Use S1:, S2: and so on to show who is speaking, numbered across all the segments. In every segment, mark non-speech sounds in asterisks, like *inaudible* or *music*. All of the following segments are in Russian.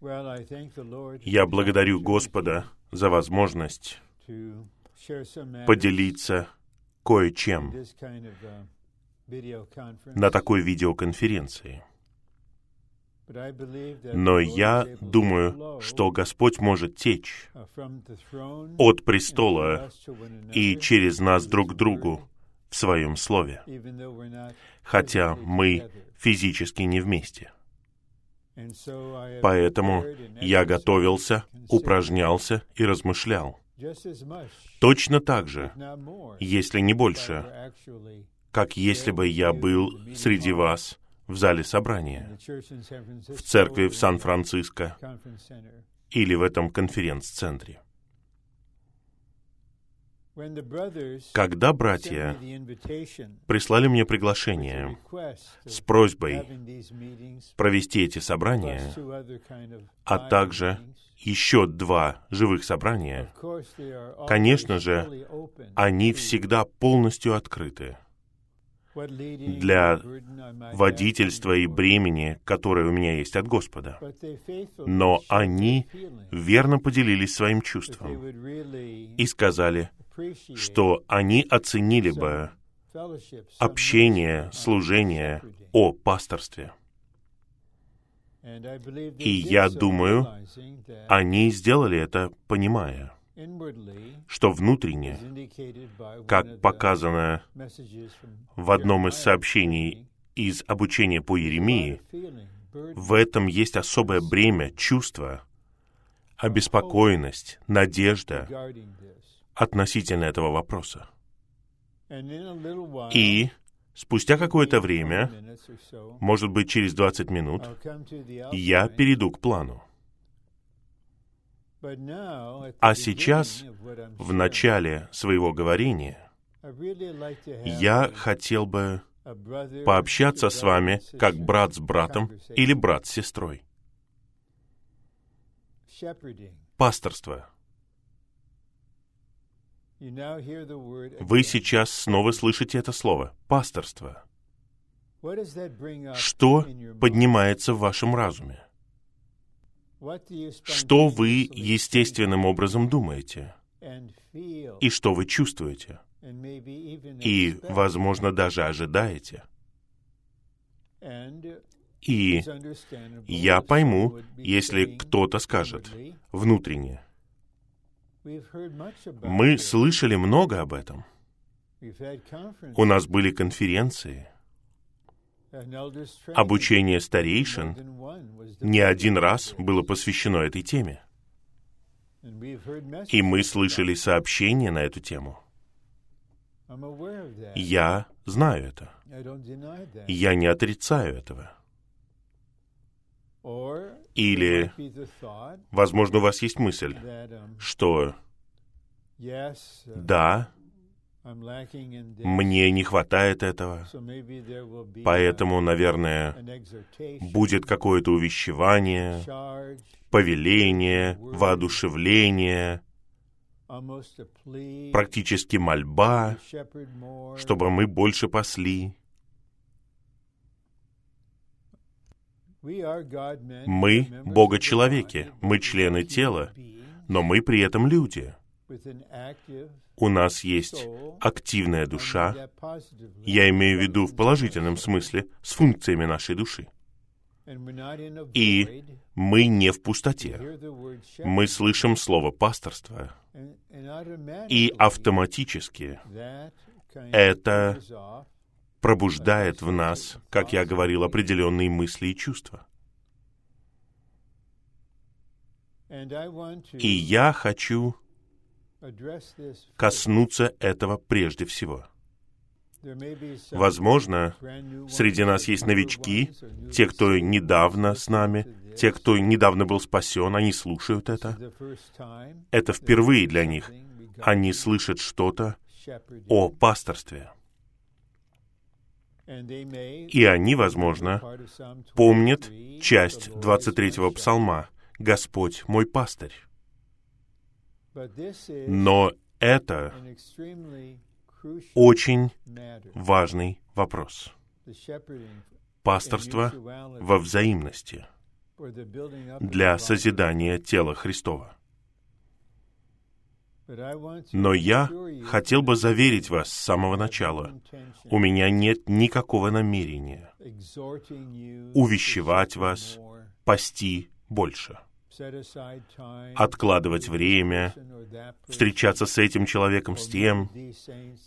S1: Я благодарю Господа за возможность поделиться кое-чем на такой видеоконференции. Но я думаю, что Господь может течь от престола и через нас друг к другу в Своем Слове, хотя мы физически не вместе. Поэтому я готовился, упражнялся и размышлял. Точно так же, если не больше, как если бы я был среди вас в зале собрания, в церкви в Сан-Франциско или в этом конференц-центре. Когда братья прислали мне приглашение с просьбой провести эти собрания, а также еще два живых собрания, конечно же, они всегда полностью открыты для водительства и бремени, которое у меня есть от Господа. Но они верно поделились своим чувством и сказали, что они оценили бы общение, служение о пасторстве. И я думаю, они сделали это, понимая, что внутренне, как показано в одном из сообщений из обучения по Еремии, в этом есть особое бремя, чувство, обеспокоенность, надежда относительно этого вопроса. И спустя какое-то время, может быть, через 20 минут, я перейду к плану. А сейчас, в начале своего говорения, я хотел бы пообщаться с вами как брат с братом или брат с сестрой. Пасторство. Вы сейчас снова слышите это слово — пасторство. Что поднимается в вашем разуме? что вы естественным образом думаете и что вы чувствуете, и, возможно, даже ожидаете. И я пойму, если кто-то скажет внутренне. Мы слышали много об этом. У нас были конференции — Обучение старейшин не один раз было посвящено этой теме. И мы слышали сообщения на эту тему. Я знаю это. Я не отрицаю этого. Или, возможно, у вас есть мысль, что да, мне не хватает этого, поэтому, наверное, будет какое-то увещевание, повеление, воодушевление, практически мольба, чтобы мы больше пасли. Мы Бога-человеки, мы члены тела, но мы при этом люди — у нас есть активная душа, я имею в виду в положительном смысле, с функциями нашей души. И мы не в пустоте. Мы слышим слово пасторство. И автоматически это пробуждает в нас, как я говорил, определенные мысли и чувства. И я хочу коснуться этого прежде всего. Возможно, среди нас есть новички, те, кто недавно с нами, те, кто недавно был спасен, они слушают это. Это впервые для них. Они слышат что-то о пасторстве. И они, возможно, помнят часть 23-го псалма «Господь мой пастырь». Но это очень важный вопрос. Пасторство во взаимности. для созидания тела Христова. Но я хотел бы заверить вас с самого начала, у меня нет никакого намерения увещевать вас, пасти больше, откладывать время, встречаться с этим человеком, с тем,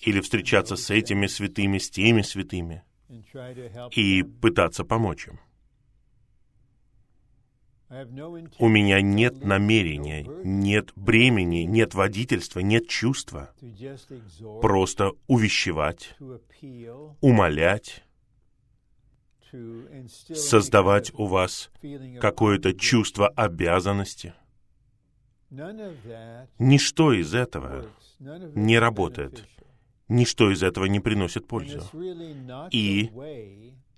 S1: или встречаться с этими святыми, с теми святыми, и пытаться помочь им. У меня нет намерения, нет бремени, нет водительства, нет чувства. Просто увещевать, умолять, создавать у вас какое-то чувство обязанности. Ничто из этого не работает. Ничто из этого не приносит пользу. И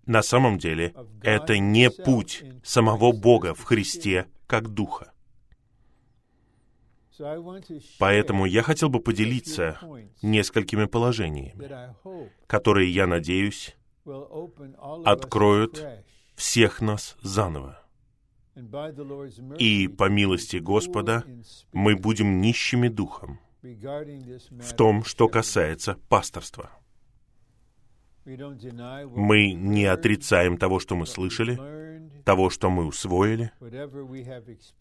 S1: на самом деле это не путь самого Бога в Христе как Духа. Поэтому я хотел бы поделиться несколькими положениями, которые, я надеюсь, откроют всех нас заново. И по милости Господа мы будем нищими духом в том, что касается пасторства. Мы не отрицаем того, что мы слышали, того, что мы усвоили,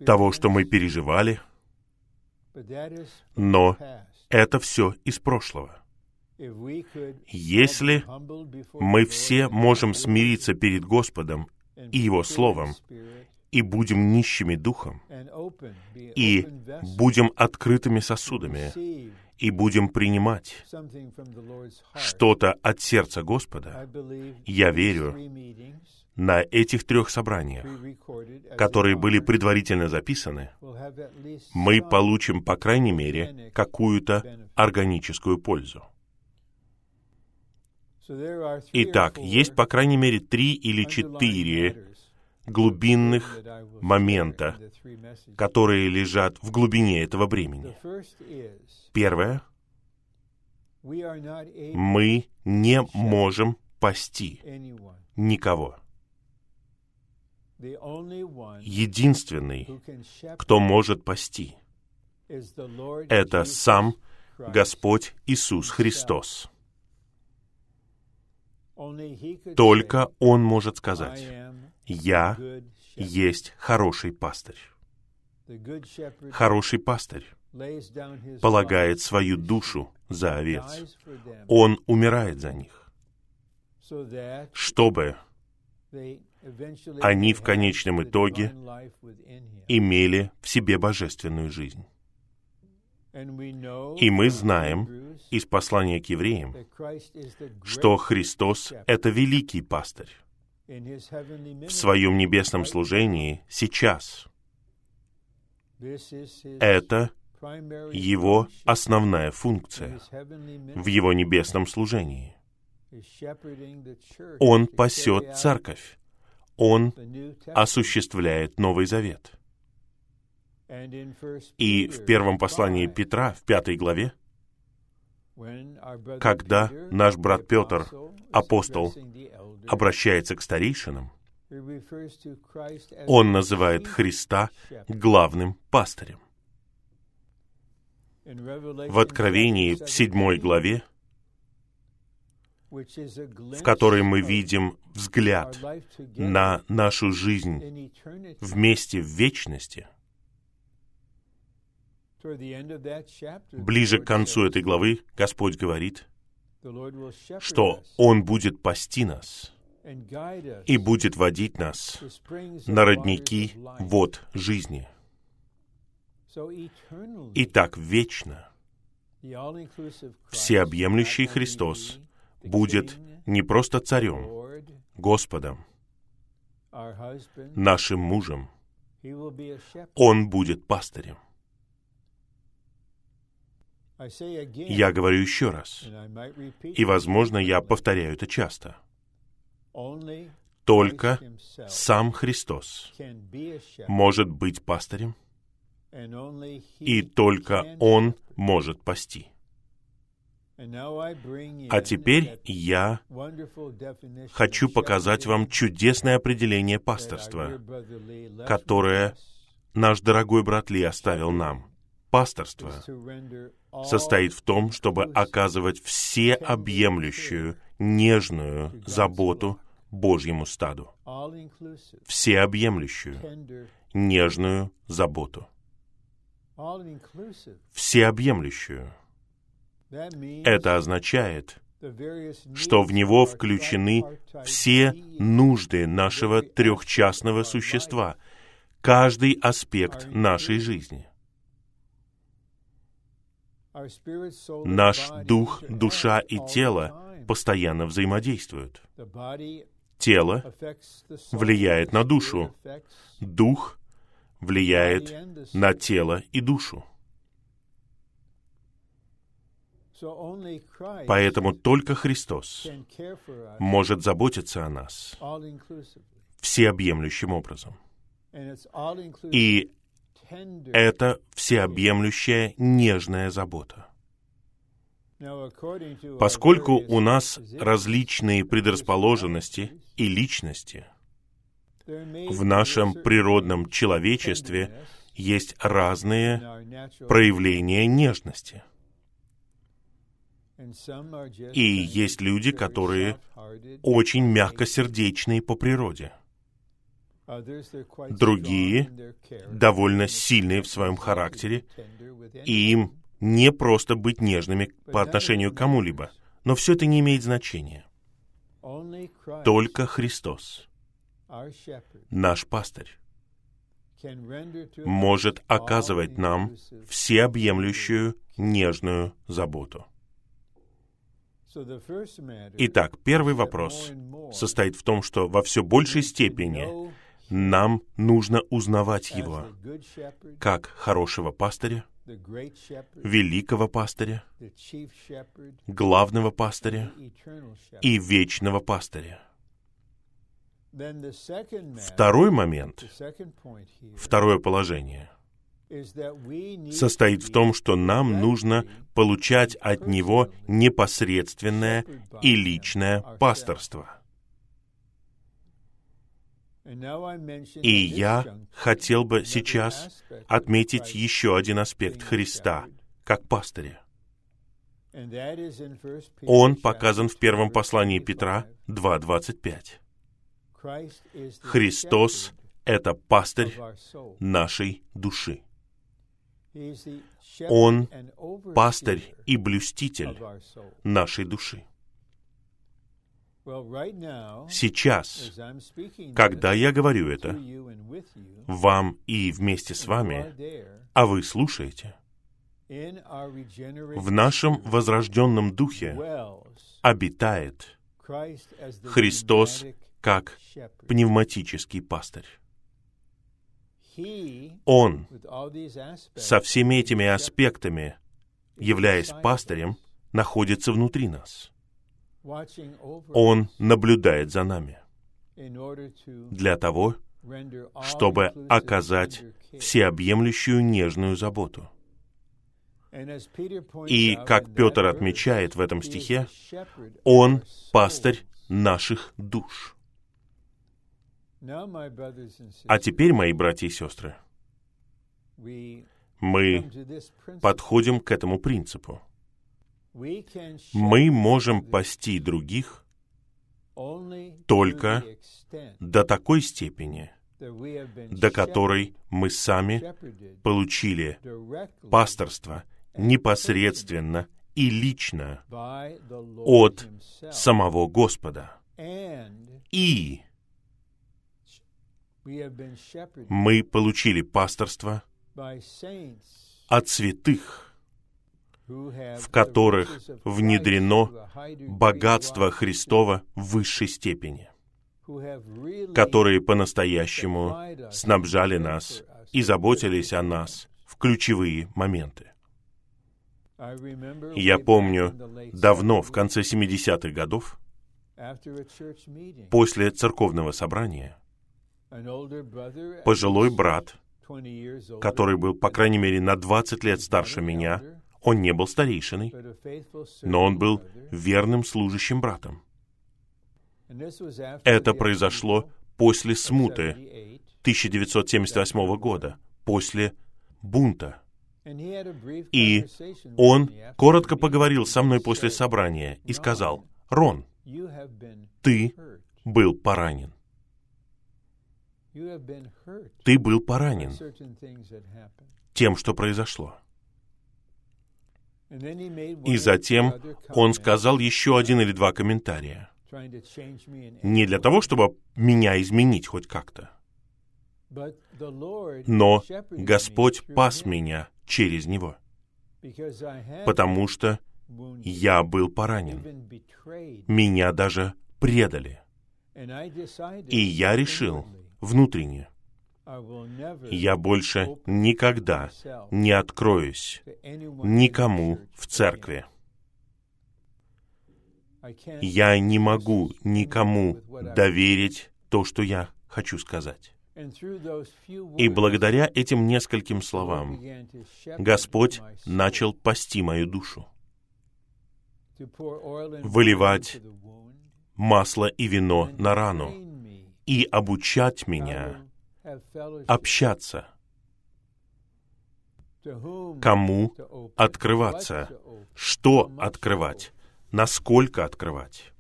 S1: того, что мы переживали, но это все из прошлого. Если мы все можем смириться перед Господом и Его Словом, и будем нищими духом, и будем открытыми сосудами, и будем принимать что-то от сердца Господа, я верю, на этих трех собраниях, которые были предварительно записаны, мы получим, по крайней мере, какую-то органическую пользу. Итак, есть, по крайней мере, три или четыре глубинных момента, которые лежат в глубине этого бремени. Первое. Мы не можем пасти никого. Единственный, кто может пасти, это сам Господь Иисус Христос. Только Он может сказать, «Я есть хороший пастырь». Хороший пастырь полагает свою душу за овец. Он умирает за них, чтобы они в конечном итоге имели в себе божественную жизнь. И мы знаем из послания к евреям, что Христос — это великий пастырь в своем небесном служении сейчас. Это его основная функция в его небесном служении. Он пасет церковь. Он осуществляет Новый Завет. И в первом послании Петра, в пятой главе, когда наш брат Петр, апостол, обращается к старейшинам, он называет Христа главным пастырем. В Откровении, в седьмой главе, в которой мы видим взгляд на нашу жизнь вместе в вечности, ближе к концу этой главы Господь говорит, что Он будет пасти нас и будет водить нас на родники вод жизни. Итак, вечно всеобъемлющий Христос будет не просто царем, Господом, нашим мужем. Он будет пастырем. Я говорю еще раз, и, возможно, я повторяю это часто. Только сам Христос может быть пастырем, и только Он может пасти. А теперь я хочу показать вам чудесное определение пасторства, которое наш дорогой брат Ли оставил нам. Пасторство состоит в том, чтобы оказывать всеобъемлющую, нежную заботу Божьему стаду. Всеобъемлющую, нежную заботу. Всеобъемлющую. Это означает, что в него включены все нужды нашего трехчастного существа, каждый аспект нашей жизни. Наш дух, душа и тело постоянно взаимодействуют. Тело влияет на душу, дух влияет на тело и душу. Поэтому только Христос может заботиться о нас всеобъемлющим образом. И это всеобъемлющая нежная забота. Поскольку у нас различные предрасположенности и личности, в нашем природном человечестве есть разные проявления нежности. И есть люди, которые очень мягкосердечные по природе – Другие довольно сильные в своем характере, и им не просто быть нежными по отношению к кому-либо. Но все это не имеет значения. Только Христос, наш пастырь, может оказывать нам всеобъемлющую нежную заботу. Итак, первый вопрос состоит в том, что во все большей степени нам нужно узнавать Его как хорошего пастыря, великого пастыря, главного пастыря и вечного пастыря. Второй момент, второе положение состоит в том, что нам нужно получать от Него непосредственное и личное пасторство — и я хотел бы сейчас отметить еще один аспект Христа как пастыря. Он показан в первом послании Петра 2.25. Христос — это пастырь нашей души. Он пастырь и блюститель нашей души. Сейчас, когда я говорю это вам и вместе с вами, а вы слушаете, в нашем возрожденном духе обитает Христос как пневматический пастырь. Он со всеми этими аспектами, являясь пастырем, находится внутри нас. Он наблюдает за нами для того, чтобы оказать всеобъемлющую нежную заботу. И, как Петр отмечает в этом стихе, Он пастырь наших душ. А теперь, мои братья и сестры, мы подходим к этому принципу — мы можем пасти других только до такой степени, до которой мы сами получили пасторство непосредственно и лично от самого Господа. И мы получили пасторство от святых, в которых внедрено богатство Христова в высшей степени, которые по-настоящему снабжали нас и заботились о нас в ключевые моменты. Я помню, давно, в конце 70-х годов, после церковного собрания, пожилой брат, который был, по крайней мере, на 20 лет старше меня, Он не был старейшиной, но он был верным служащим братом. Это произошло после смуты 1978 года, после бунта. И он коротко поговорил со мной после собрания и сказал, «Рон, ты был поранен. Ты был поранен тем, что произошло. И затем он сказал еще один или два комментария. Не для того, чтобы меня изменить хоть как-то. Но Господь пас меня через него, потому что я был поранен. Меня даже предали. И я решил внутренне, я больше никогда не откроюсь никому в церкви. Я не могу никому доверить то, что я хочу сказать. И благодаря этим нескольким словам Господь начал пасти мою душу, выливать масло и вино на рану и обучать меня общаться, кому открываться, что открывать, насколько открывать.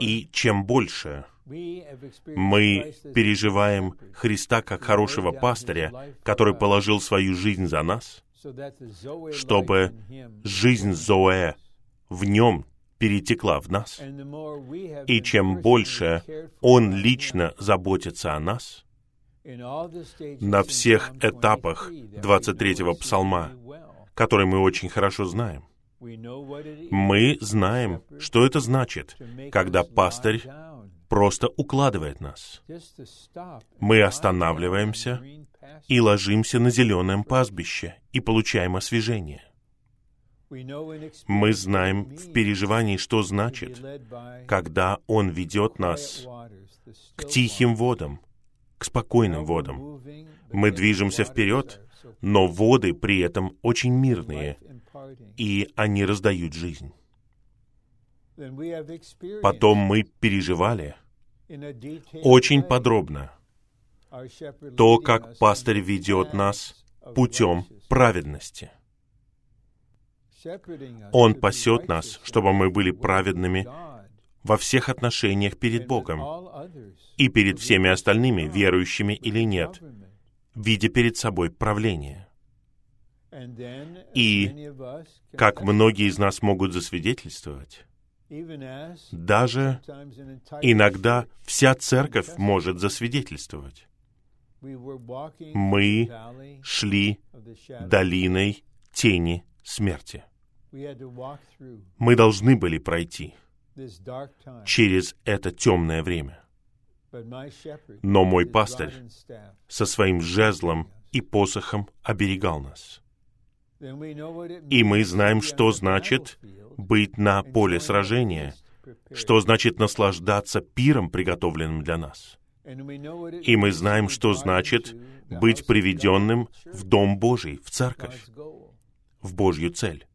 S1: И чем больше мы переживаем Христа как хорошего пастыря, который положил свою жизнь за нас, чтобы жизнь Зоэ в нем перетекла в нас. И чем больше Он лично заботится о нас, на всех этапах 23-го псалма, который мы очень хорошо знаем, мы знаем, что это значит, когда пастырь просто укладывает нас. Мы останавливаемся и ложимся на зеленом пастбище и получаем освежение. Мы знаем в переживании, что значит, когда Он ведет нас к тихим водам, к спокойным водам. Мы движемся вперед, но воды при этом очень мирные, и они раздают жизнь. Потом мы переживали очень подробно то, как пастырь ведет нас путем праведности — он пасет нас, чтобы мы были праведными во всех отношениях перед Богом и перед всеми остальными, верующими или нет, видя перед собой правление. И, как многие из нас могут засвидетельствовать, даже иногда вся церковь может засвидетельствовать. Мы шли долиной тени смерти мы должны были пройти через это темное время. Но мой пастырь со своим жезлом и посохом оберегал нас. И мы знаем, что значит быть на поле сражения, что значит наслаждаться пиром, приготовленным для нас. И мы знаем, что значит быть приведенным в Дом Божий, в церковь, в Божью цель.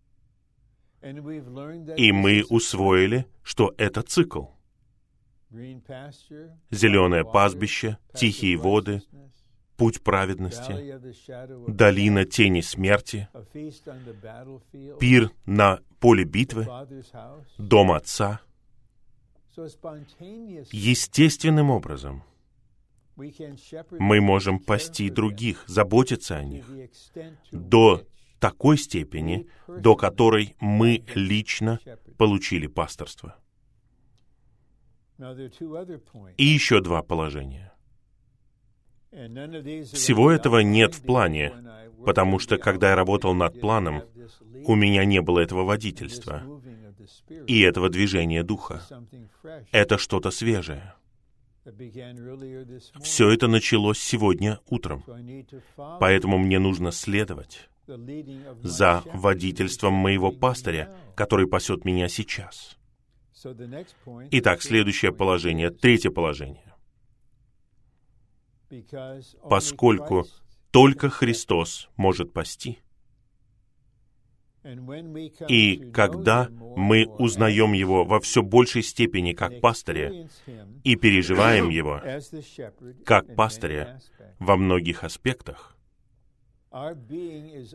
S1: И мы усвоили, что это цикл. Зеленое пастбище, тихие воды, путь праведности, долина тени смерти, пир на поле битвы, дом Отца. Естественным образом мы можем пасти других, заботиться о них. до такой степени, до которой мы лично получили пасторство. И еще два положения. Всего этого нет в плане, потому что, когда я работал над планом, у меня не было этого водительства и этого движения духа. Это что-то свежее. Все это началось сегодня утром, поэтому мне нужно следовать за водительством моего пастыря, который пасет меня сейчас. Итак, следующее положение, третье положение. Поскольку только Христос может пасти, И когда мы узнаем Его во все большей степени как пастыря и переживаем Его как пастыря во многих аспектах,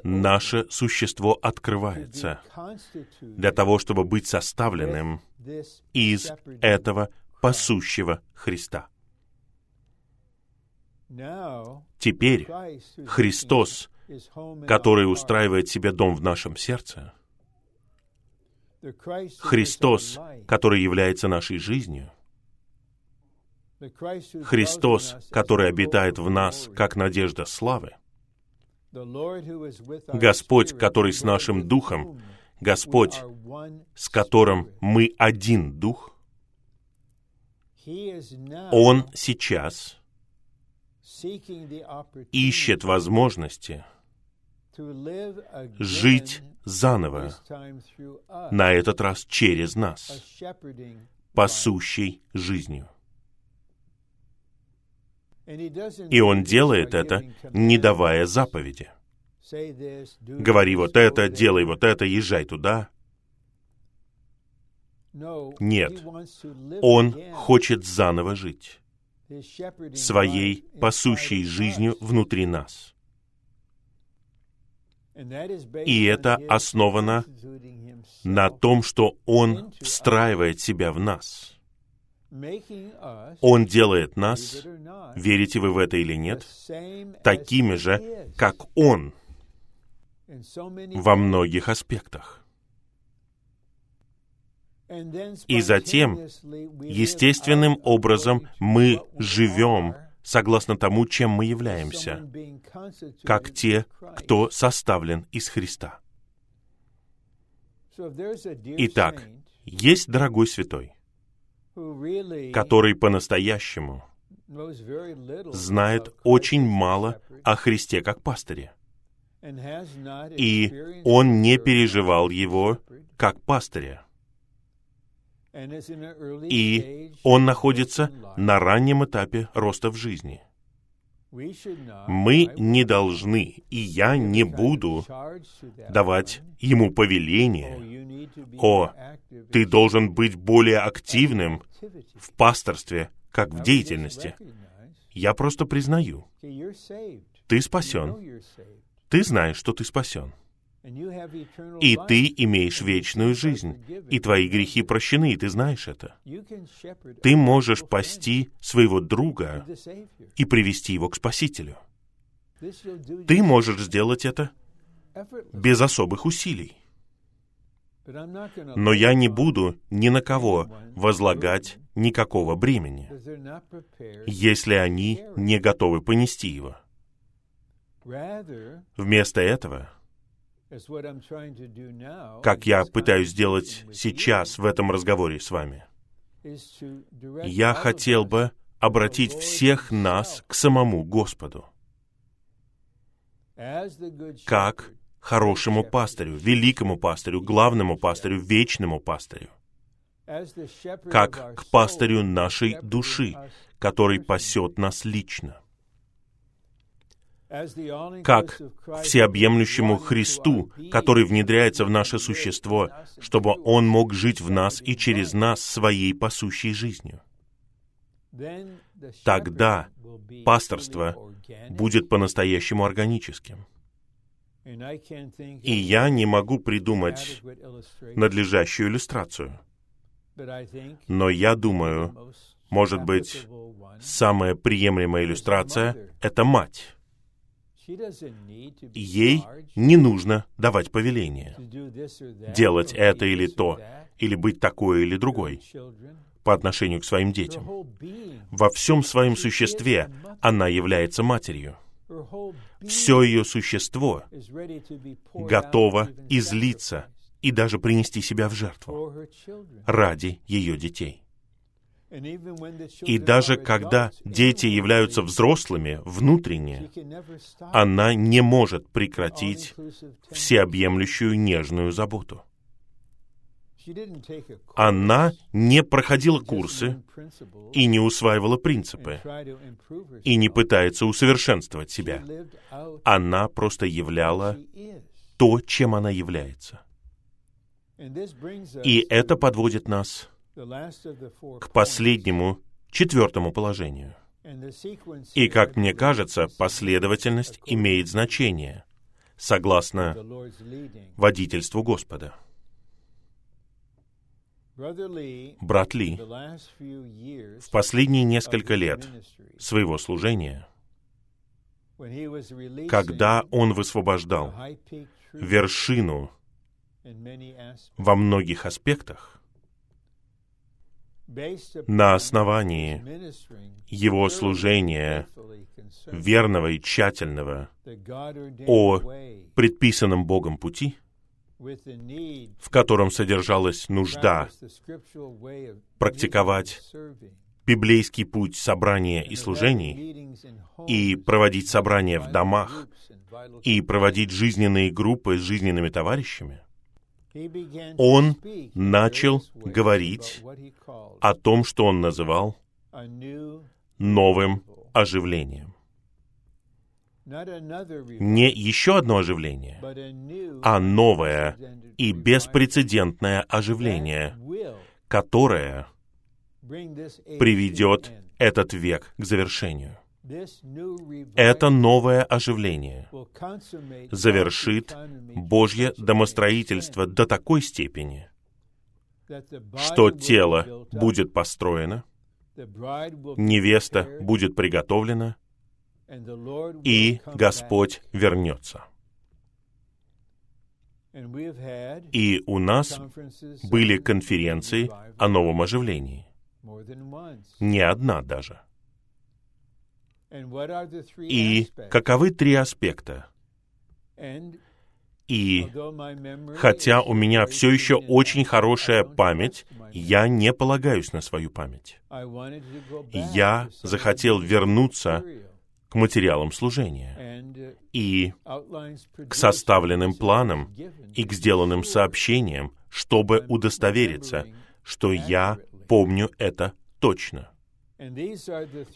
S1: наше существо открывается для того, чтобы быть составленным из этого пасущего Христа. Теперь Христос, который устраивает себе дом в нашем сердце, Христос, который является нашей жизнью, Христос, который обитает в нас как надежда славы, Господь, который с нашим духом, Господь, с которым мы один дух, Он сейчас ищет возможности жить заново, на этот раз через нас, пасущей жизнью. И он делает это, не давая заповеди. Говори вот это, делай вот это, езжай туда. Нет, он хочет заново жить своей пасущей жизнью внутри нас. И это основано на том, что Он встраивает себя в нас. Он делает нас, верите вы в это или нет, такими же, как Он во многих аспектах. И затем, естественным образом, мы живем согласно тому, чем мы являемся, как те, кто составлен из Христа. Итак, есть дорогой святой, который по-настоящему знает очень мало о Христе как пастыре. И он не переживал его как пастыря. И он находится на раннем этапе роста в жизни. Мы не должны, и я не буду давать ему повеление, о, ты должен быть более активным в пасторстве, как в деятельности. Я просто признаю, ты спасен. Ты знаешь, что ты спасен. И ты имеешь вечную жизнь, и твои грехи прощены, и ты знаешь это. Ты можешь пасти своего друга и привести его к Спасителю. Ты можешь сделать это без особых усилий. Но я не буду ни на кого возлагать никакого бремени, если они не готовы понести его. Вместо этого как я пытаюсь сделать сейчас в этом разговоре с вами. Я хотел бы обратить всех нас к самому Господу, как хорошему пастырю, великому пастырю, главному пастырю, вечному пастырю, как к пастырю нашей души, который пасет нас лично как всеобъемлющему Христу, который внедряется в наше существо, чтобы Он мог жить в нас и через нас своей пасущей жизнью. Тогда пасторство будет по-настоящему органическим. И я не могу придумать надлежащую иллюстрацию. Но я думаю, может быть, самая приемлемая иллюстрация — это мать. Ей не нужно давать повеление, делать это или то, или быть такой или другой по отношению к своим детям. Во всем своем существе она является матерью. Все ее существо готово излиться и даже принести себя в жертву ради ее детей. И даже когда дети являются взрослыми внутренне, она не может прекратить всеобъемлющую нежную заботу. Она не проходила курсы и не усваивала принципы, и не пытается усовершенствовать себя. Она просто являла то, чем она является. И это подводит нас к последнему, четвертому положению. И, как мне кажется, последовательность имеет значение, согласно водительству Господа. Брат Ли в последние несколько лет своего служения, когда он высвобождал вершину во многих аспектах, на основании его служения верного и тщательного о предписанном Богом пути, в котором содержалась нужда практиковать библейский путь собрания и служений, и проводить собрания в домах, и проводить жизненные группы с жизненными товарищами, он начал говорить о том, что он называл новым оживлением. Не еще одно оживление, а новое и беспрецедентное оживление, которое приведет этот век к завершению. Это новое оживление завершит Божье домостроительство до такой степени, что тело будет построено, невеста будет приготовлена, и Господь вернется. И у нас были конференции о новом оживлении. Не одна даже. И каковы три аспекта? И хотя у меня все еще очень хорошая память, я не полагаюсь на свою память. Я захотел вернуться к материалам служения и к составленным планам и к сделанным сообщениям, чтобы удостовериться, что я помню это точно.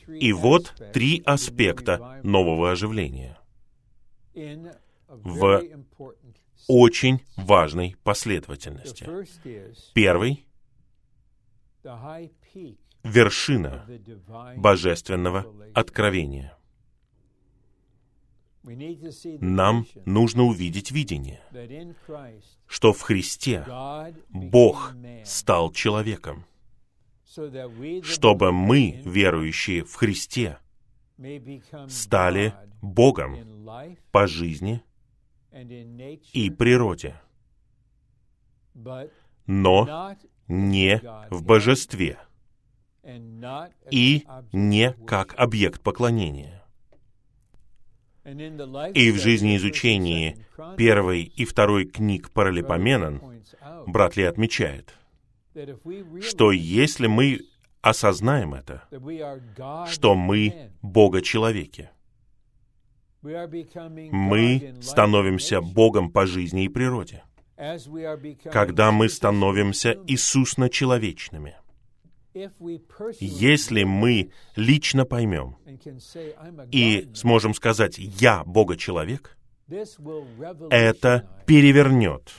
S1: И вот три аспекта нового оживления в очень важной последовательности. Первый — вершина божественного откровения. Нам нужно увидеть видение, что в Христе Бог стал человеком, чтобы мы, верующие в Христе, стали Богом по жизни и природе, но не в божестве и не как объект поклонения. И в жизни изучении первой и второй книг Паралипоменон брат Ли отмечает — что если мы осознаем это, что мы Бога-человеки, мы становимся Богом по жизни и природе, когда мы становимся Иисусно-человечными. Если мы лично поймем и сможем сказать «Я Бога-человек», это перевернет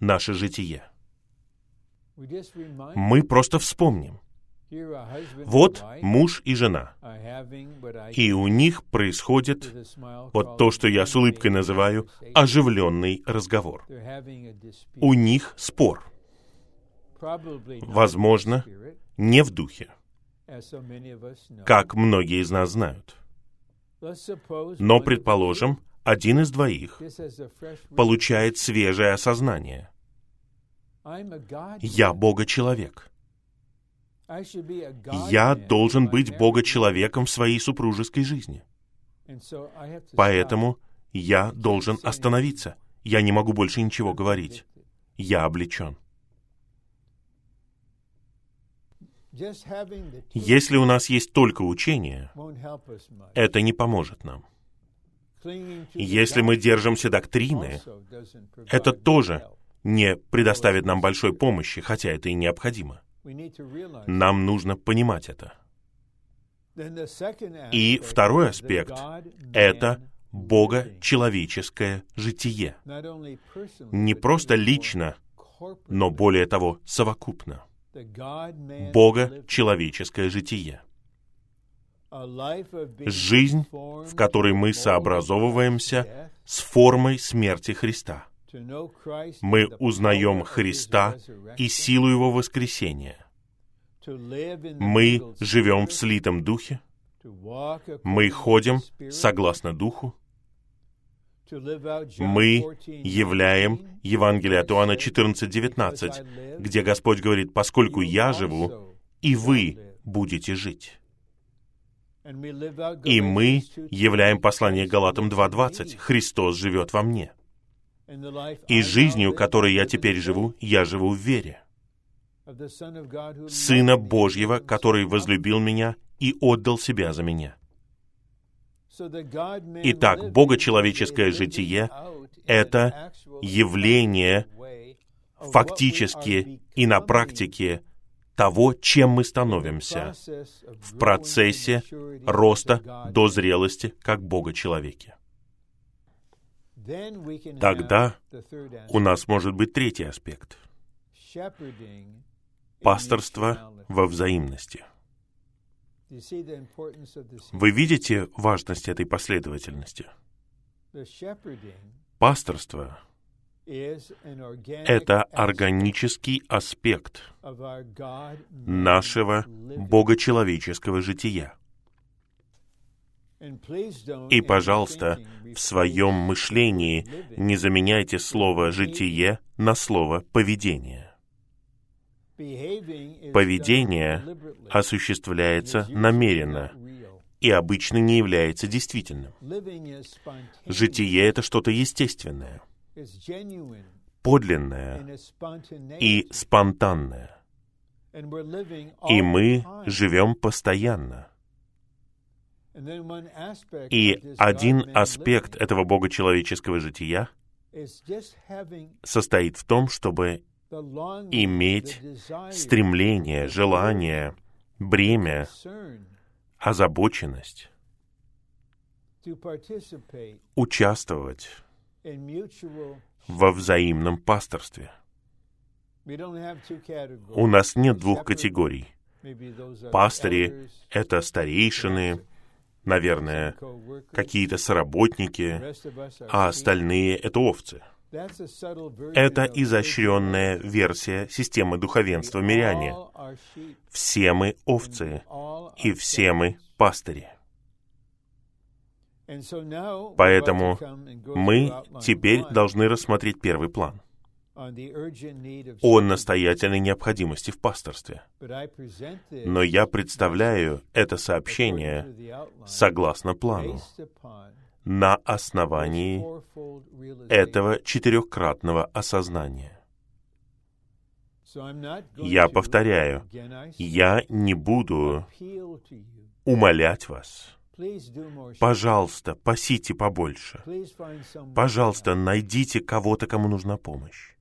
S1: наше житие мы просто вспомним. Вот муж и жена. И у них происходит вот то, что я с улыбкой называю оживленный разговор. У них спор. Возможно, не в духе, как многие из нас знают. Но, предположим, один из двоих получает свежее осознание — я Бога-человек. Я должен быть Бога-человеком в своей супружеской жизни. Поэтому я должен остановиться. Я не могу больше ничего говорить. Я облечен. Если у нас есть только учение, это не поможет нам. Если мы держимся доктрины, это тоже не предоставит нам большой помощи, хотя это и необходимо. Нам нужно понимать это. И второй аспект — это Бога человеческое житие. Не просто лично, но более того, совокупно. Бога человеческое житие. Жизнь, в которой мы сообразовываемся с формой смерти Христа. Мы узнаем Христа и силу Его воскресения. Мы живем в слитом духе. Мы ходим согласно духу. Мы являем Евангелие от Иоанна 14:19, где Господь говорит, «Поскольку я живу, и вы будете жить». И мы являем послание Галатам 2.20. Христос живет во мне. И жизнью, которой я теперь живу, я живу в вере. Сына Божьего, который возлюбил меня и отдал себя за меня. Итак, богочеловеческое житие — это явление фактически и на практике того, чем мы становимся в процессе роста до зрелости как Бога-человеке. Тогда у нас может быть третий аспект — пасторство во взаимности. Вы видите важность этой последовательности? Пасторство это органический аспект нашего богочеловеческого жития. И, пожалуйста, в своем мышлении не заменяйте слово «житие» на слово «поведение». Поведение осуществляется намеренно и обычно не является действительным. Житие — это что-то естественное — подлинное и спонтанное. И мы живем постоянно. И один аспект этого богочеловеческого жития состоит в том, чтобы иметь стремление, желание, бремя, озабоченность, участвовать во взаимном пасторстве. У нас нет двух категорий. Пастыри — это старейшины, наверное, какие-то соработники, а остальные — это овцы. Это изощренная версия системы духовенства миряне. Все мы овцы, и все мы пастыри. Поэтому мы теперь должны рассмотреть первый план о настоятельной необходимости в пасторстве. Но я представляю это сообщение согласно плану, на основании этого четырехкратного осознания. Я повторяю, я не буду умолять вас, Пожалуйста, пасите побольше. Пожалуйста, найдите кого-то, кому нужна помощь.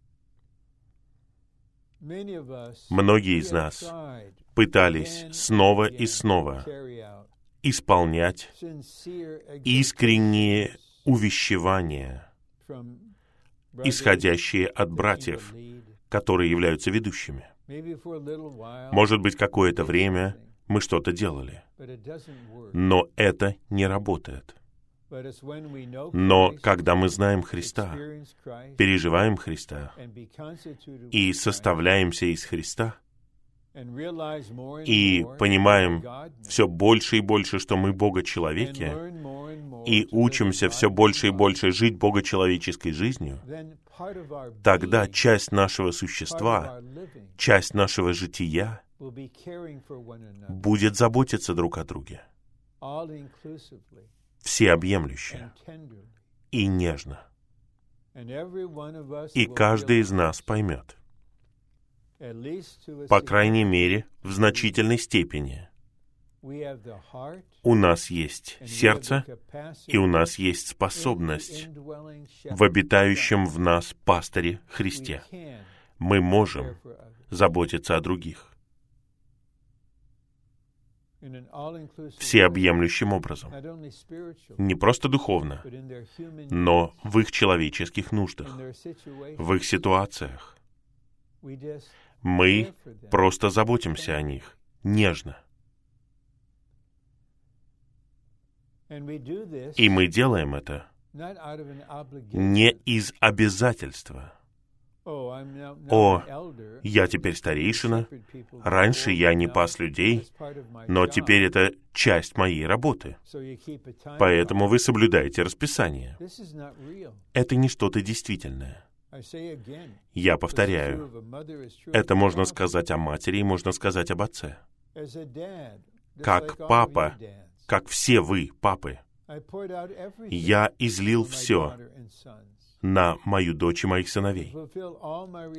S1: Многие из нас пытались снова и снова исполнять искренние увещевания, исходящие от братьев, которые являются ведущими. Может быть, какое-то время мы что-то делали. Но это не работает. Но когда мы знаем Христа, переживаем Христа и составляемся из Христа, и понимаем все больше и больше, что мы Бога-человеки, и учимся все больше и больше жить Бога-человеческой жизнью, тогда часть нашего существа, часть нашего жития будет заботиться друг о друге, всеобъемлюще и нежно. И каждый из нас поймет, по крайней мере, в значительной степени, у нас есть сердце, и у нас есть способность в обитающем в нас пастыре Христе. Мы можем заботиться о других. Всеобъемлющим образом. Не просто духовно, но в их человеческих нуждах, в их ситуациях. Мы просто заботимся о них, нежно. И мы делаем это не из обязательства. О, я теперь старейшина, раньше я не пас людей, но теперь это часть моей работы. Поэтому вы соблюдаете расписание. Это не что-то действительное. Я повторяю, это можно сказать о матери и можно сказать об отце. Как папа, как все вы, папы, я излил все на мою дочь и моих сыновей.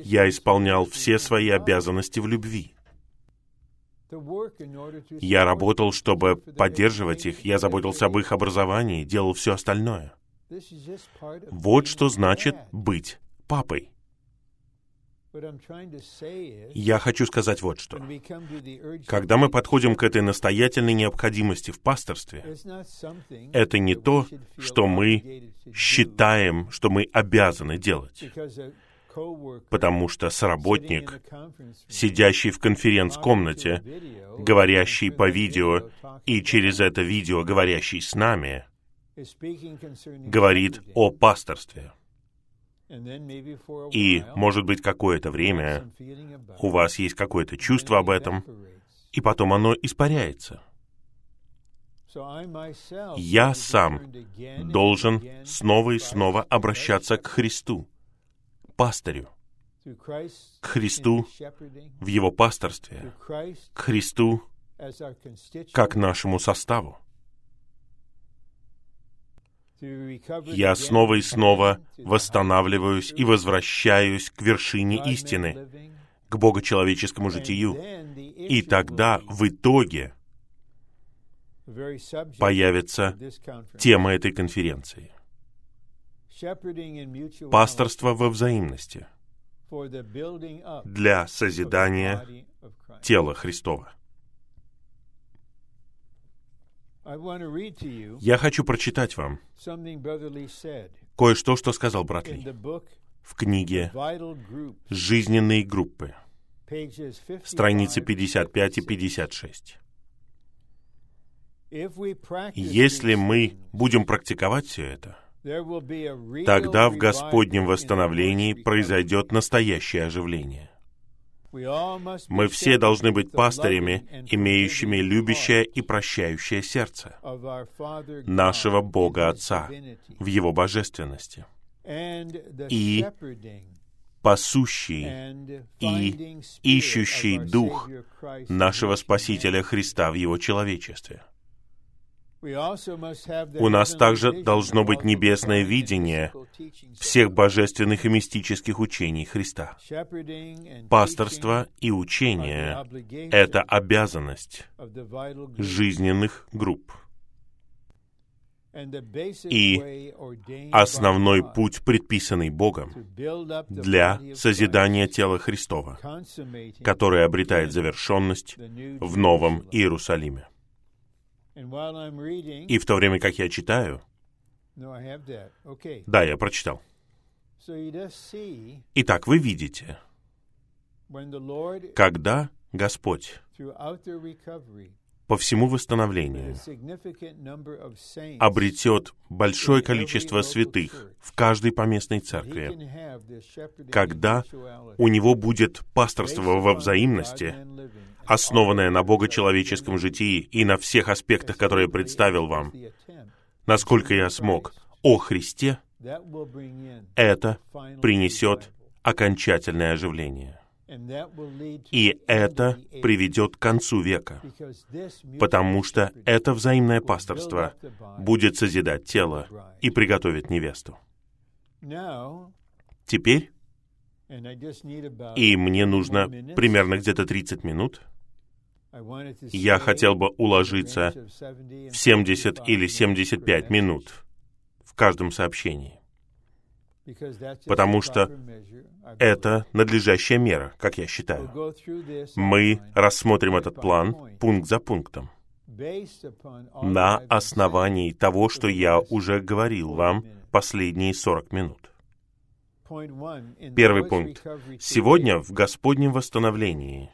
S1: Я исполнял все свои обязанности в любви. Я работал, чтобы поддерживать их, я заботился об их образовании, делал все остальное. Вот что значит быть папой. Я хочу сказать вот что. Когда мы подходим к этой настоятельной необходимости в пасторстве, это не то, что мы считаем, что мы обязаны делать. Потому что сработник, сидящий в конференц-комнате, говорящий по видео и через это видео говорящий с нами, говорит о пасторстве. И, может быть, какое-то время у вас есть какое-то чувство об этом, и потом оно испаряется. Я сам должен снова и снова обращаться к Христу, к пастырю, к Христу в Его пасторстве, к Христу как нашему составу. Я снова и снова восстанавливаюсь и возвращаюсь к вершине истины, к богочеловеческому житию. И тогда в итоге появится тема этой конференции. Пасторство во взаимности для созидания тела Христова. Я хочу прочитать вам кое-что, что сказал брат Ли в книге «Жизненные группы», страницы 55 и 56. Если мы будем практиковать все это, тогда в Господнем восстановлении произойдет настоящее оживление. Мы все должны быть пастырями, имеющими любящее и прощающее сердце нашего Бога Отца в Его божественности и пасущий и ищущий дух нашего Спасителя Христа в Его человечестве. У нас также должно быть небесное видение всех божественных и мистических учений Христа. Пасторство и учение — это обязанность жизненных групп. И основной путь, предписанный Богом для созидания тела Христова, которое обретает завершенность в Новом Иерусалиме. И в то время, как я читаю, да, я прочитал. Итак, вы видите, когда Господь по всему восстановлению обретет большое количество святых в каждой поместной церкви, когда у него будет пасторство во взаимности, основанное на богочеловеческом житии и на всех аспектах, которые я представил вам, насколько я смог, о Христе, это принесет окончательное оживление. И это приведет к концу века, потому что это взаимное пасторство будет созидать тело и приготовить невесту. Теперь, и мне нужно примерно где-то 30 минут, я хотел бы уложиться в 70 или 75 минут в каждом сообщении, потому что это надлежащая мера, как я считаю. Мы рассмотрим этот план пункт за пунктом. на основании того, что я уже говорил вам последние 40 минут. Первый пункт. Сегодня в Господнем восстановлении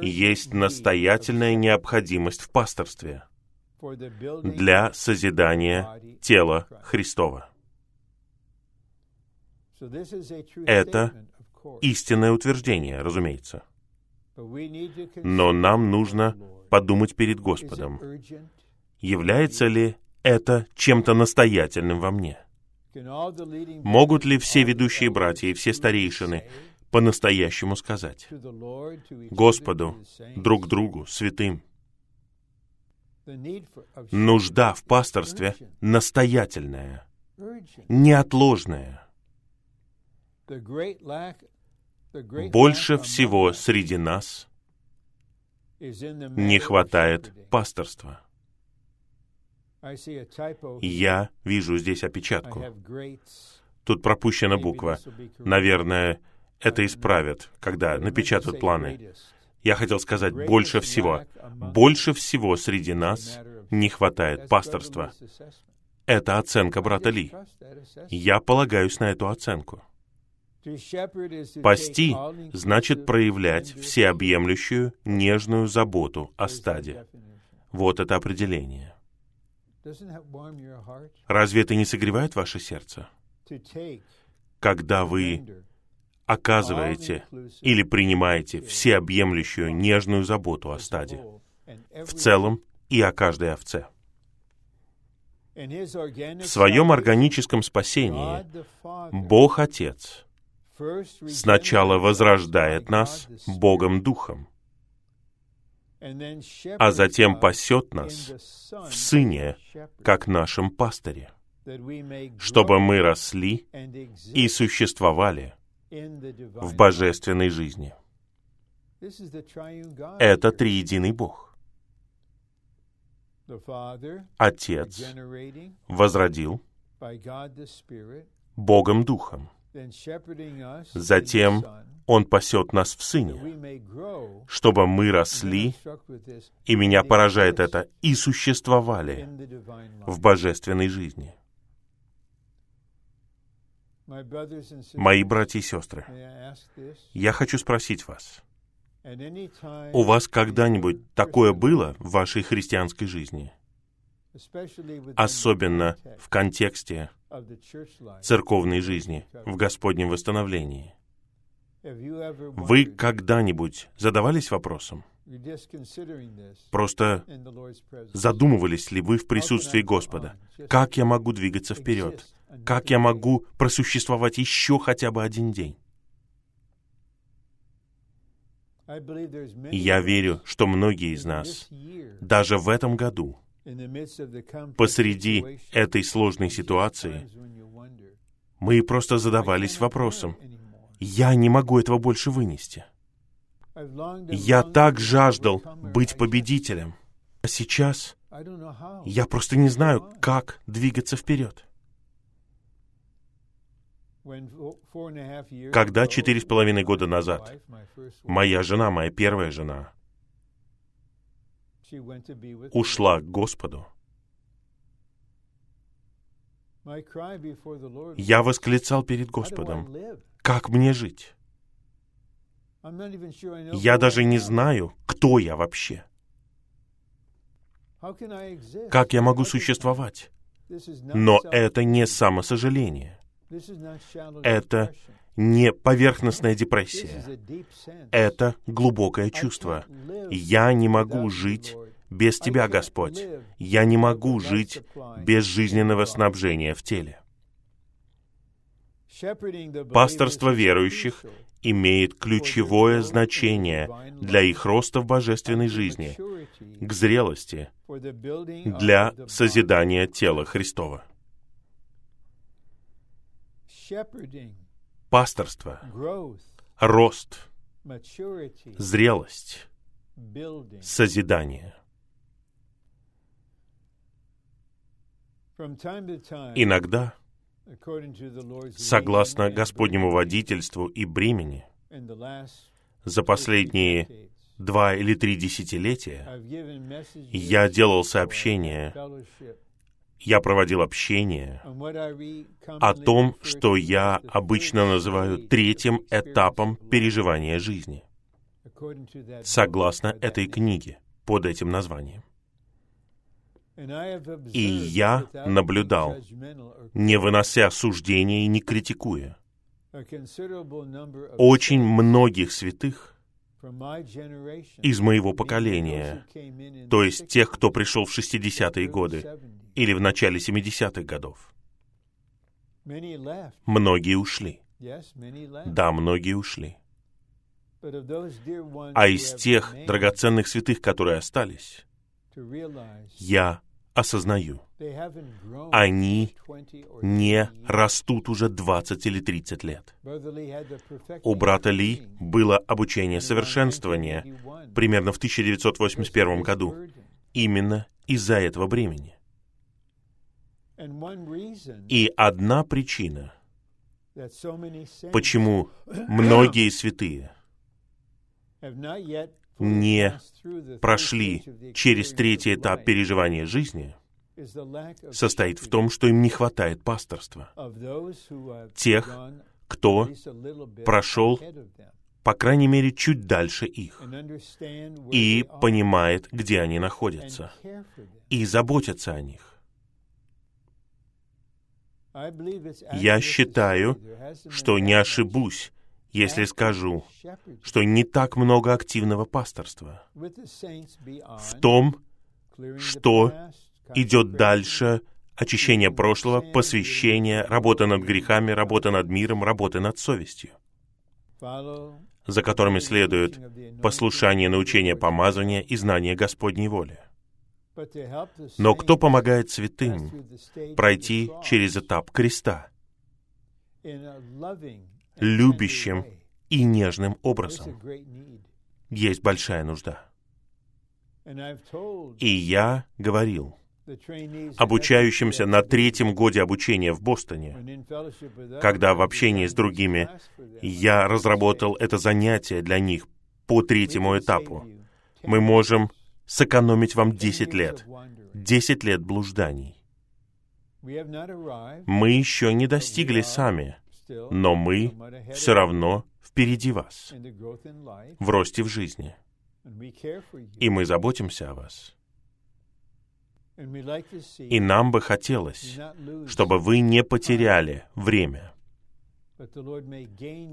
S1: есть настоятельная необходимость в пасторстве для созидания тела Христова. Это истинное утверждение, разумеется. Но нам нужно подумать перед Господом, является ли это чем-то настоятельным во мне? Могут ли все ведущие братья и все старейшины по-настоящему сказать Господу, друг другу, святым, нужда в пасторстве настоятельная, неотложная. Больше всего среди нас не хватает пасторства. Я вижу здесь опечатку. Тут пропущена буква. Наверное, это исправят, когда напечатают планы. Я хотел сказать больше всего. Больше всего среди нас не хватает пасторства. Это оценка брата Ли. Я полагаюсь на эту оценку. Пасти значит проявлять всеобъемлющую, нежную заботу о стаде. Вот это определение. Разве это не согревает ваше сердце? Когда вы оказываете или принимаете всеобъемлющую нежную заботу о стаде, в целом и о каждой овце. В своем органическом спасении Бог Отец сначала возрождает нас Богом Духом, а затем пасет нас в Сыне, как нашем пастыре, чтобы мы росли и существовали в божественной жизни. Это триединый Бог. Отец возродил Богом Духом. Затем Он пасет нас в Сыне, чтобы мы росли, и меня поражает это, и существовали в божественной жизни. Мои братья и сестры, я хочу спросить вас, у вас когда-нибудь такое было в вашей христианской жизни? Особенно в контексте церковной жизни, в Господнем восстановлении. Вы когда-нибудь задавались вопросом? Просто задумывались ли вы в присутствии Господа? Как я могу двигаться вперед? Как я могу просуществовать еще хотя бы один день? Я верю, что многие из нас даже в этом году посреди этой сложной ситуации, мы просто задавались вопросом, я не могу этого больше вынести. Я так жаждал быть победителем. А сейчас я просто не знаю, как двигаться вперед. Когда четыре с половиной года назад моя жена, моя первая жена, ушла к Господу, я восклицал перед Господом, как мне жить? Я даже не знаю, кто я вообще. Как я могу существовать? Но это не самосожаление. Это не поверхностная депрессия. Это глубокое чувство. Я не могу жить без Тебя, Господь. Я не могу жить без жизненного снабжения в теле. Пасторство верующих имеет ключевое значение для их роста в божественной жизни, к зрелости, для созидания тела Христова. Пасторство, рост, зрелость, созидание. Иногда, согласно Господнему водительству и бремени, за последние два или три десятилетия я делал сообщения, я проводил общение о том, что я обычно называю третьим этапом переживания жизни, согласно этой книге под этим названием. И я наблюдал, не вынося суждения и не критикуя, очень многих святых из моего поколения, то есть тех, кто пришел в 60-е годы или в начале 70-х годов. Многие ушли. Да, многие ушли. А из тех драгоценных святых, которые остались, я осознаю, они не растут уже 20 или 30 лет. У брата Ли было обучение совершенствования примерно в 1981 году, именно из-за этого бремени. И одна причина, почему *coughs* многие святые не прошли через третий этап переживания жизни, состоит в том, что им не хватает пасторства. Тех, кто прошел, по крайней мере, чуть дальше их, и понимает, где они находятся, и заботятся о них. Я считаю, что не ошибусь, если скажу, что не так много активного пасторства в том, что идет дальше очищение прошлого, посвящение, работа над грехами, работа над миром, работа над совестью, за которыми следует послушание научения помазания и знание Господней воли. Но кто помогает святым пройти через этап креста любящим и нежным образом? Есть большая нужда. И я говорил обучающимся на третьем годе обучения в Бостоне, когда в общении с другими я разработал это занятие для них по третьему этапу. Мы можем сэкономить вам 10 лет. 10 лет блужданий. Мы еще не достигли сами, но мы все равно впереди вас в росте в жизни. И мы заботимся о вас. И нам бы хотелось, чтобы вы не потеряли время,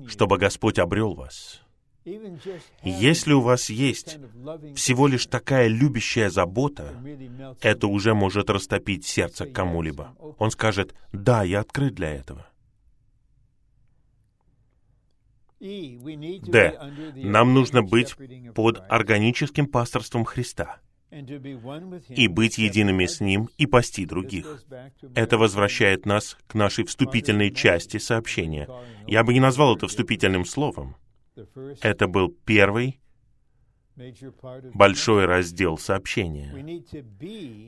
S1: чтобы Господь обрел вас. Если у вас есть всего лишь такая любящая забота, это уже может растопить сердце кому-либо. Он скажет, да, я открыт для этого. Д. Нам нужно быть под органическим пасторством Христа и быть едиными с Ним и пасти других. Это возвращает нас к нашей вступительной части сообщения. Я бы не назвал это вступительным словом, это был первый большой раздел сообщения.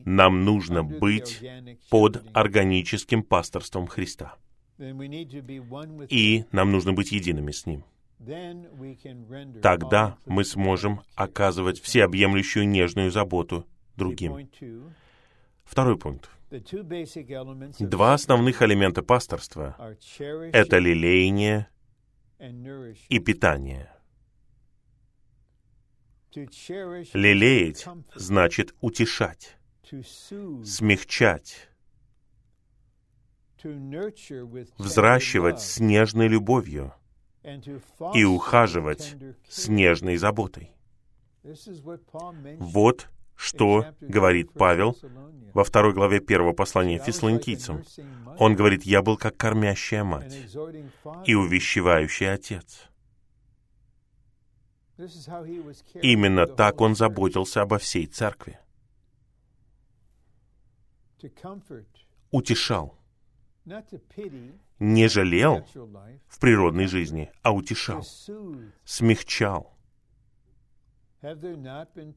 S1: Нам нужно быть под органическим пасторством Христа. И нам нужно быть едиными с Ним. Тогда мы сможем оказывать всеобъемлющую нежную заботу другим. Второй пункт. Два основных элемента пасторства — это лелеяние и питание. Лелеять значит утешать, смягчать, взращивать с нежной любовью и ухаживать с нежной заботой. Вот что говорит Павел во второй главе первого послания Фессалоникийцам. Он говорит, «Я был как кормящая мать и увещевающий отец». Именно так он заботился обо всей церкви. Утешал. Не жалел в природной жизни, а утешал. Смягчал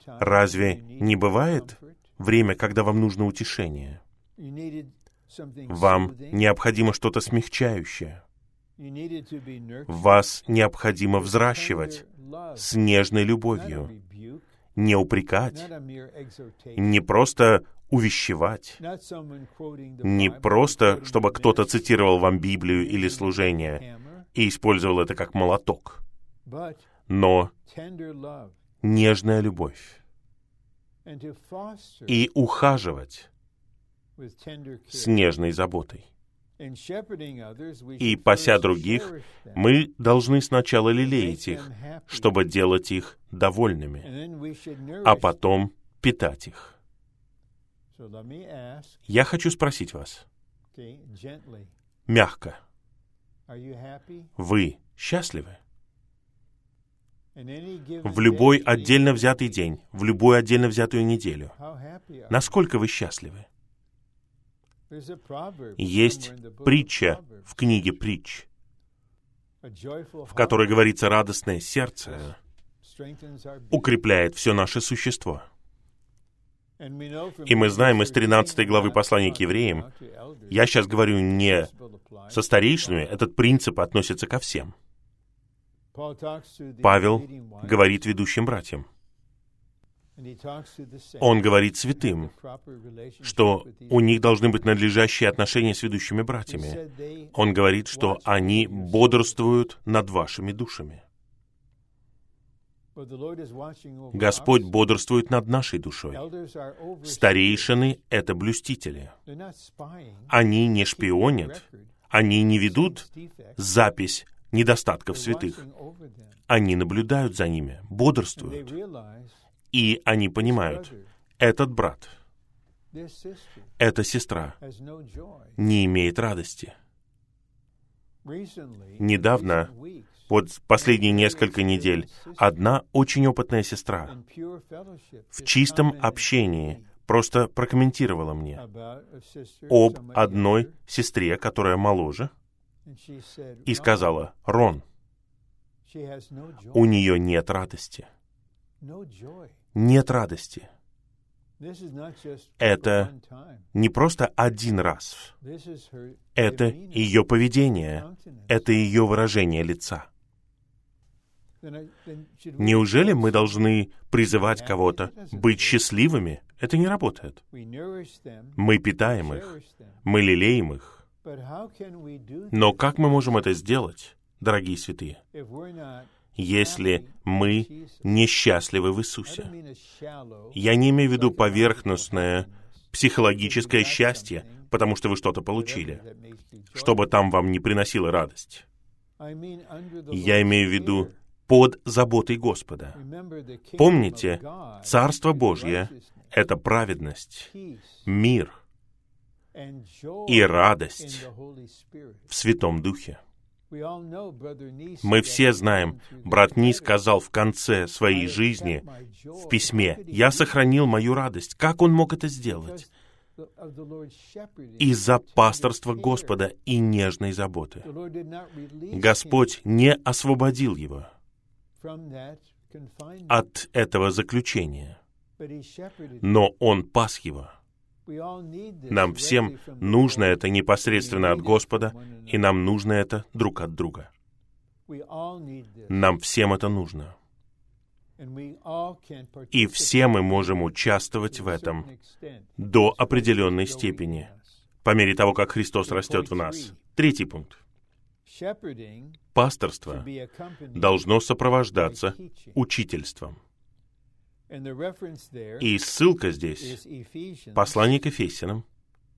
S1: Разве не бывает время, когда вам нужно утешение? Вам необходимо что-то смягчающее. Вас необходимо взращивать с нежной любовью, не упрекать, не просто увещевать, не просто, чтобы кто-то цитировал вам Библию или служение и использовал это как молоток, но нежная любовь и ухаживать с нежной заботой. И, пася других, мы должны сначала лелеять их, чтобы делать их довольными, а потом питать их. Я хочу спросить вас, мягко, вы счастливы? В любой отдельно взятый день, в любую отдельно взятую неделю. Насколько вы счастливы? Есть притча в книге притч, в которой говорится радостное сердце укрепляет все наше существо. И мы знаем из 13 главы послания к евреям, я сейчас говорю не со старейшинами, этот принцип относится ко всем. Павел говорит ведущим братьям, он говорит святым, что у них должны быть надлежащие отношения с ведущими братьями. Он говорит, что они бодрствуют над вашими душами. Господь бодрствует над нашей душой. Старейшины — это блюстители. Они не шпионят, они не ведут запись недостатков святых. Они наблюдают за ними, бодрствуют. И они понимают, этот брат, эта сестра не имеет радости. Недавно, вот последние несколько недель, одна очень опытная сестра в чистом общении просто прокомментировала мне об одной сестре, которая моложе, и сказала, «Рон, у нее нет радости нет радости. Это не просто один раз. Это ее поведение, это ее выражение лица. Неужели мы должны призывать кого-то быть счастливыми? Это не работает. Мы питаем их, мы лелеем их. Но как мы можем это сделать, дорогие святые, если мы несчастливы в Иисусе. Я не имею в виду поверхностное психологическое счастье, потому что вы что-то получили, чтобы там вам не приносило радость. Я имею в виду под заботой Господа. Помните, Царство Божье — это праведность, мир и радость в Святом Духе. Мы все знаем, брат Ни сказал в конце своей жизни в письме, «Я сохранил мою радость». Как он мог это сделать? Из-за пасторства Господа и нежной заботы. Господь не освободил его от этого заключения, но Он пас его — нам всем нужно это непосредственно от Господа, и нам нужно это друг от друга. Нам всем это нужно. И все мы можем участвовать в этом до определенной степени, по мере того, как Христос растет в нас. Третий пункт. Пасторство должно сопровождождаться учительством. И ссылка здесь — послание к Ефесянам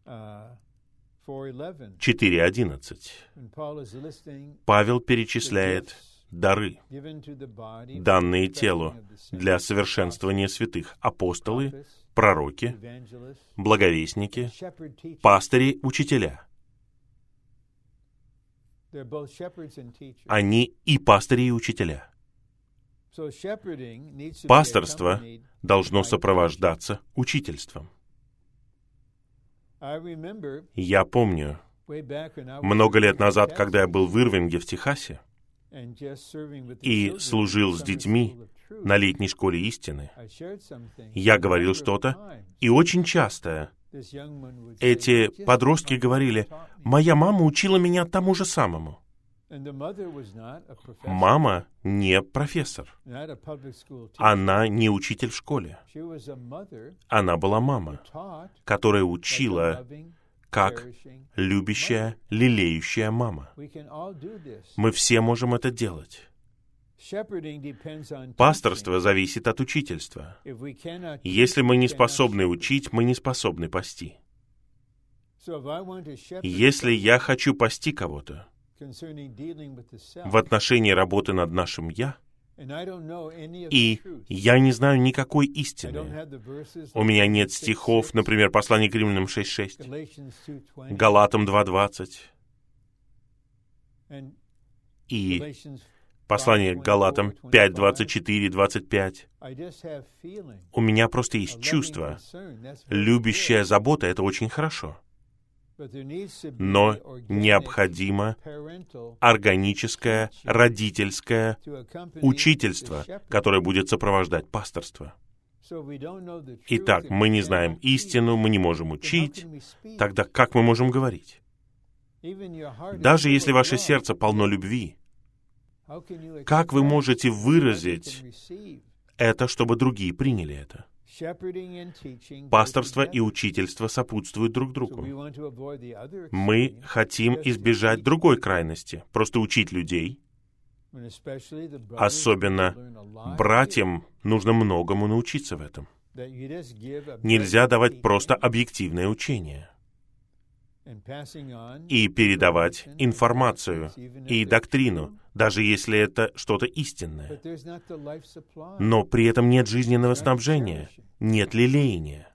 S1: 4.11. Uh, Павел перечисляет дары, данные телу для совершенствования святых, апостолы, пророки, благовестники, пастыри, учителя. Они и пастыри, и учителя. Пасторство должно сопровождаться учительством. Я помню, много лет назад, когда я был в Ирвинге, в Техасе, и служил с детьми на летней школе истины, я говорил что-то, и очень часто эти подростки говорили, «Моя мама учила меня тому же самому». Мама не профессор. Она не учитель в школе. Она была мама, которая учила как любящая, лелеющая мама. Мы все можем это делать. Пасторство зависит от учительства. Если мы не способны учить, мы не способны пасти. Если я хочу пасти кого-то в отношении работы над нашим «я», и я не знаю никакой истины. У меня нет стихов, например, послание к Римлянам 6.6, Галатам 2.20 и послание к Галатам 5.24-25. У меня просто есть чувство. Любящая забота — это очень хорошо но необходимо органическое родительское учительство, которое будет сопровождать пасторство. Итак, мы не знаем истину, мы не можем учить, тогда как мы можем говорить? Даже если ваше сердце полно любви, как вы можете выразить это, чтобы другие приняли это? Пасторство и учительство сопутствуют друг другу. Мы хотим избежать другой крайности, просто учить людей. Особенно братьям нужно многому научиться в этом. Нельзя давать просто объективное учение и передавать информацию и доктрину, даже если это что-то истинное. Но при этом нет жизненного снабжения, нет лелеяния.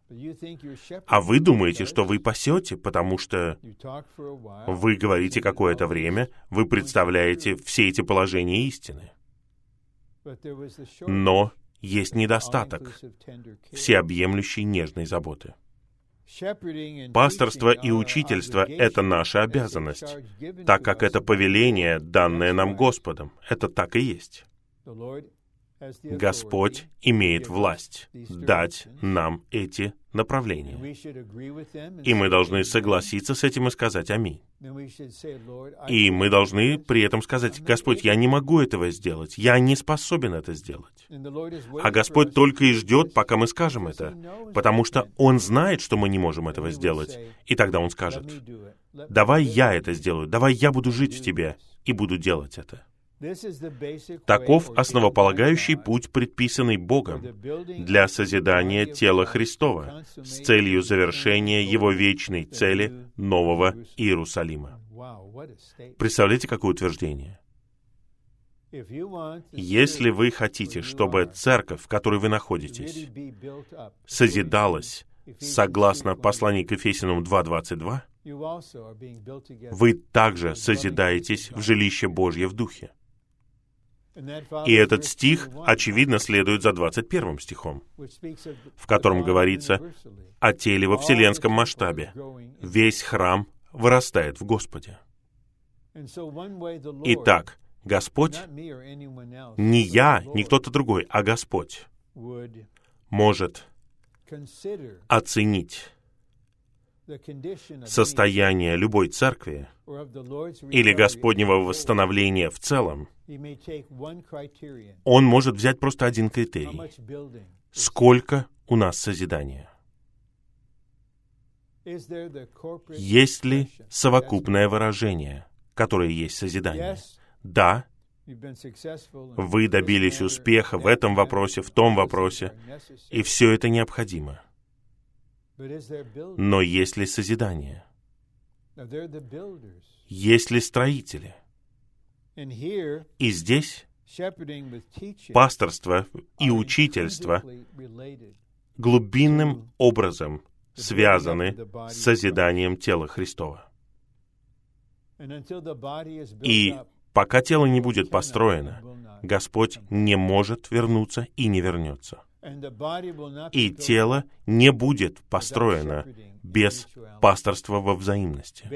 S1: А вы думаете, что вы пасете, потому что вы говорите какое-то время, вы представляете все эти положения истины. Но есть недостаток всеобъемлющей нежной заботы. Пасторство и учительство — это наша обязанность, так как это повеление, данное нам Господом. Это так и есть. Господь имеет власть дать нам эти направления. И мы должны согласиться с этим и сказать «Аминь». И мы должны при этом сказать «Господь, я не могу этого сделать, я не способен это сделать». А Господь только и ждет, пока мы скажем это, потому что Он знает, что мы не можем этого сделать. И тогда Он скажет «Давай я это сделаю, давай я буду жить в Тебе и буду делать это». Таков основополагающий путь, предписанный Богом для созидания тела Христова с целью завершения Его вечной цели Нового Иерусалима. Представляете, какое утверждение? Если вы хотите, чтобы церковь, в которой вы находитесь, созидалась согласно посланию к Ефесянам 2.22, вы также созидаетесь в жилище Божье в Духе. И этот стих, очевидно, следует за 21 стихом, в котором говорится о теле во вселенском масштабе. Весь храм вырастает в Господе. Итак, Господь, не я, не кто-то другой, а Господь может оценить состояние любой церкви или Господнего восстановления в целом, он может взять просто один критерий. Сколько у нас созидания? Есть ли совокупное выражение, которое есть созидание? Да, вы добились успеха в этом вопросе, в том вопросе, и все это необходимо. Но есть ли созидание? Есть ли строители? И здесь пасторство и учительство глубинным образом связаны с созиданием тела Христова. И пока тело не будет построено, Господь не может вернуться и не вернется. И тело не будет построено без пасторства во взаимности,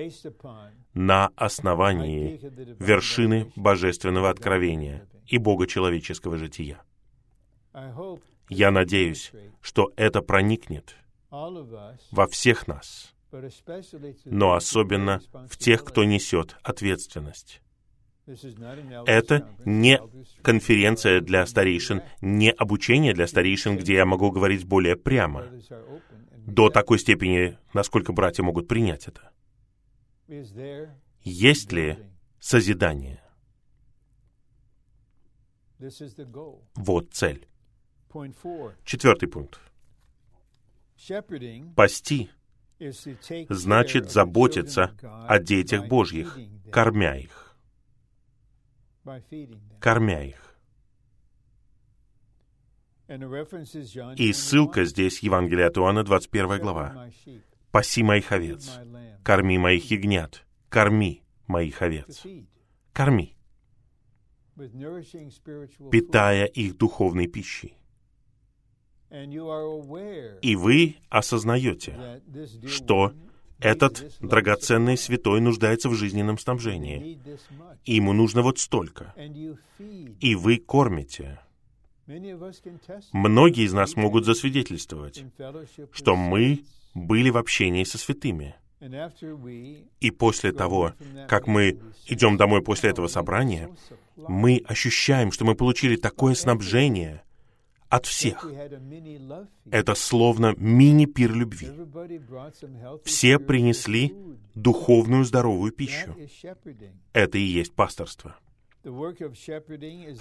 S1: на основании вершины божественного откровения и Бога человеческого жития. Я надеюсь, что это проникнет во всех нас, но особенно в тех, кто несет ответственность. Это не конференция для старейшин, не обучение для старейшин, где я могу говорить более прямо, до такой степени, насколько братья могут принять это. Есть ли созидание? Вот цель. Четвертый пункт. Пасти значит заботиться о детях Божьих, кормя их. Кормя их. И ссылка здесь Евангелие от Иоанна, 21 глава. «Паси моих овец, корми моих ягнят, корми моих овец, корми, питая их духовной пищей». И вы осознаете, что этот драгоценный святой нуждается в жизненном снабжении. Ему нужно вот столько. И вы кормите. Многие из нас могут засвидетельствовать, что мы были в общении со святыми. И после того, как мы идем домой после этого собрания, мы ощущаем, что мы получили такое снабжение — от всех. Это словно мини-пир любви. Все принесли духовную здоровую пищу. Это и есть пасторство.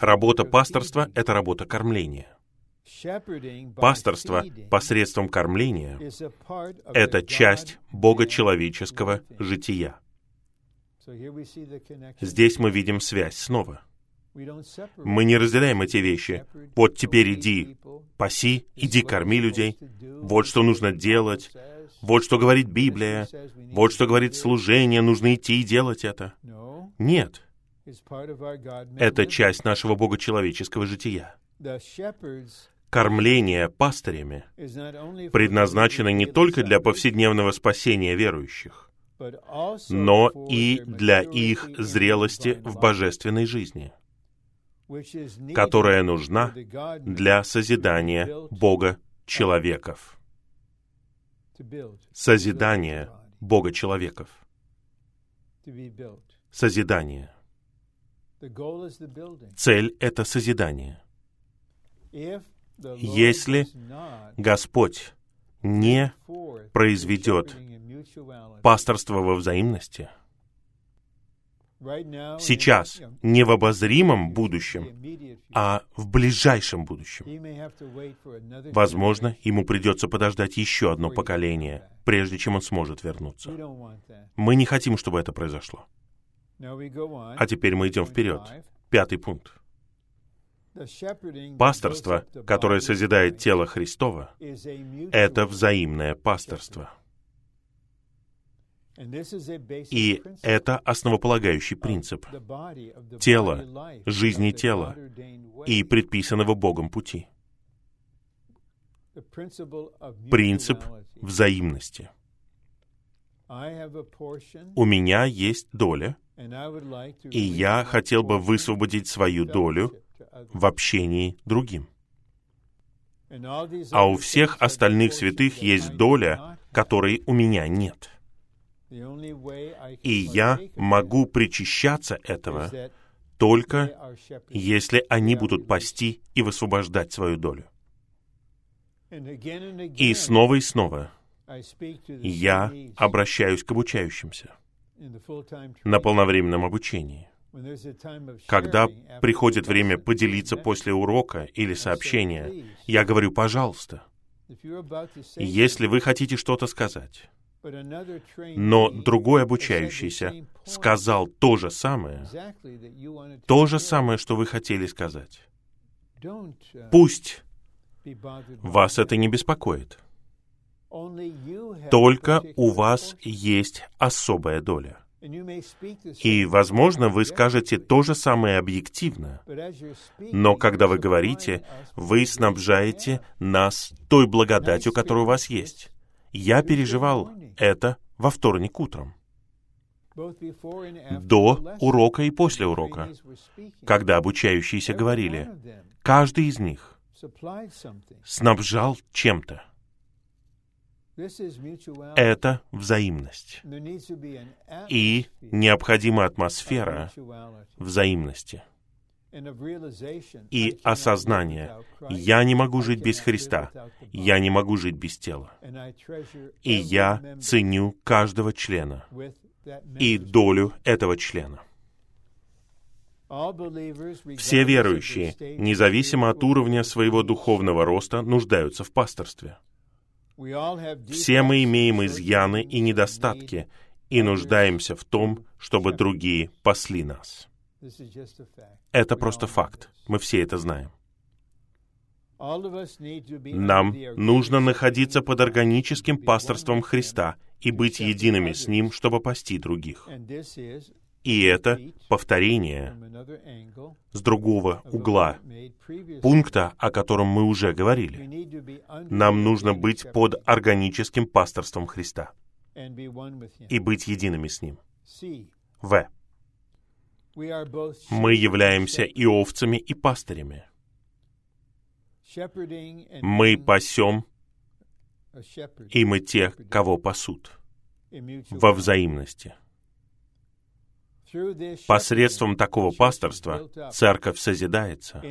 S1: Работа пасторства — это работа кормления. Пасторство посредством кормления — это часть богочеловеческого жития. Здесь мы видим связь снова — мы не разделяем эти вещи. Вот теперь иди, паси, иди корми людей. Вот что нужно делать. Вот что говорит Библия. Вот что говорит служение. Нужно идти и делать это. Нет. Это часть нашего богочеловеческого жития. Кормление пастырями предназначено не только для повседневного спасения верующих, но и для их зрелости в божественной жизни — которая нужна для созидания Бога человеков. Созидание Бога человеков. Созидание. Цель — это созидание. Если Господь не произведет пасторство во взаимности — сейчас, не в обозримом будущем, а в ближайшем будущем. Возможно, ему придется подождать еще одно поколение, прежде чем он сможет вернуться. Мы не хотим, чтобы это произошло. А теперь мы идем вперед. Пятый пункт. Пасторство, которое созидает тело Христова, это взаимное пасторство — и это основополагающий принцип тела, жизни тела и предписанного Богом пути. Принцип взаимности. У меня есть доля, и я хотел бы высвободить свою долю в общении другим. А у всех остальных святых есть доля, которой у меня нет. И я могу причащаться этого только если они будут пасти и высвобождать свою долю. И снова и снова я обращаюсь к обучающимся на полновременном обучении. Когда приходит время поделиться после урока или сообщения, я говорю, пожалуйста, если вы хотите что-то сказать, но другой обучающийся сказал то же самое, то же самое, что вы хотели сказать. Пусть вас это не беспокоит. Только у вас есть особая доля. И, возможно, вы скажете то же самое объективно, но когда вы говорите, вы снабжаете нас той благодатью, которая у вас есть. Я переживал это во вторник утром, до урока и после урока, когда обучающиеся говорили, каждый из них снабжал чем-то. Это взаимность. И необходима атмосфера взаимности и осознание. Я не могу жить без Христа. Я не могу жить без тела. И я ценю каждого члена и долю этого члена. Все верующие, независимо от уровня своего духовного роста, нуждаются в пасторстве. Все мы имеем изъяны и недостатки и нуждаемся в том, чтобы другие пасли нас. Это просто факт. Мы все это знаем. Нам нужно находиться под органическим пасторством Христа и быть едиными с Ним, чтобы пасти других. И это повторение с другого угла, пункта, о котором мы уже говорили. Нам нужно быть под органическим пасторством Христа и быть едиными с Ним. В. Мы являемся и овцами, и пастырями. Мы пасем, и мы те, кого пасут, во взаимности. Посредством такого пасторства церковь созидается,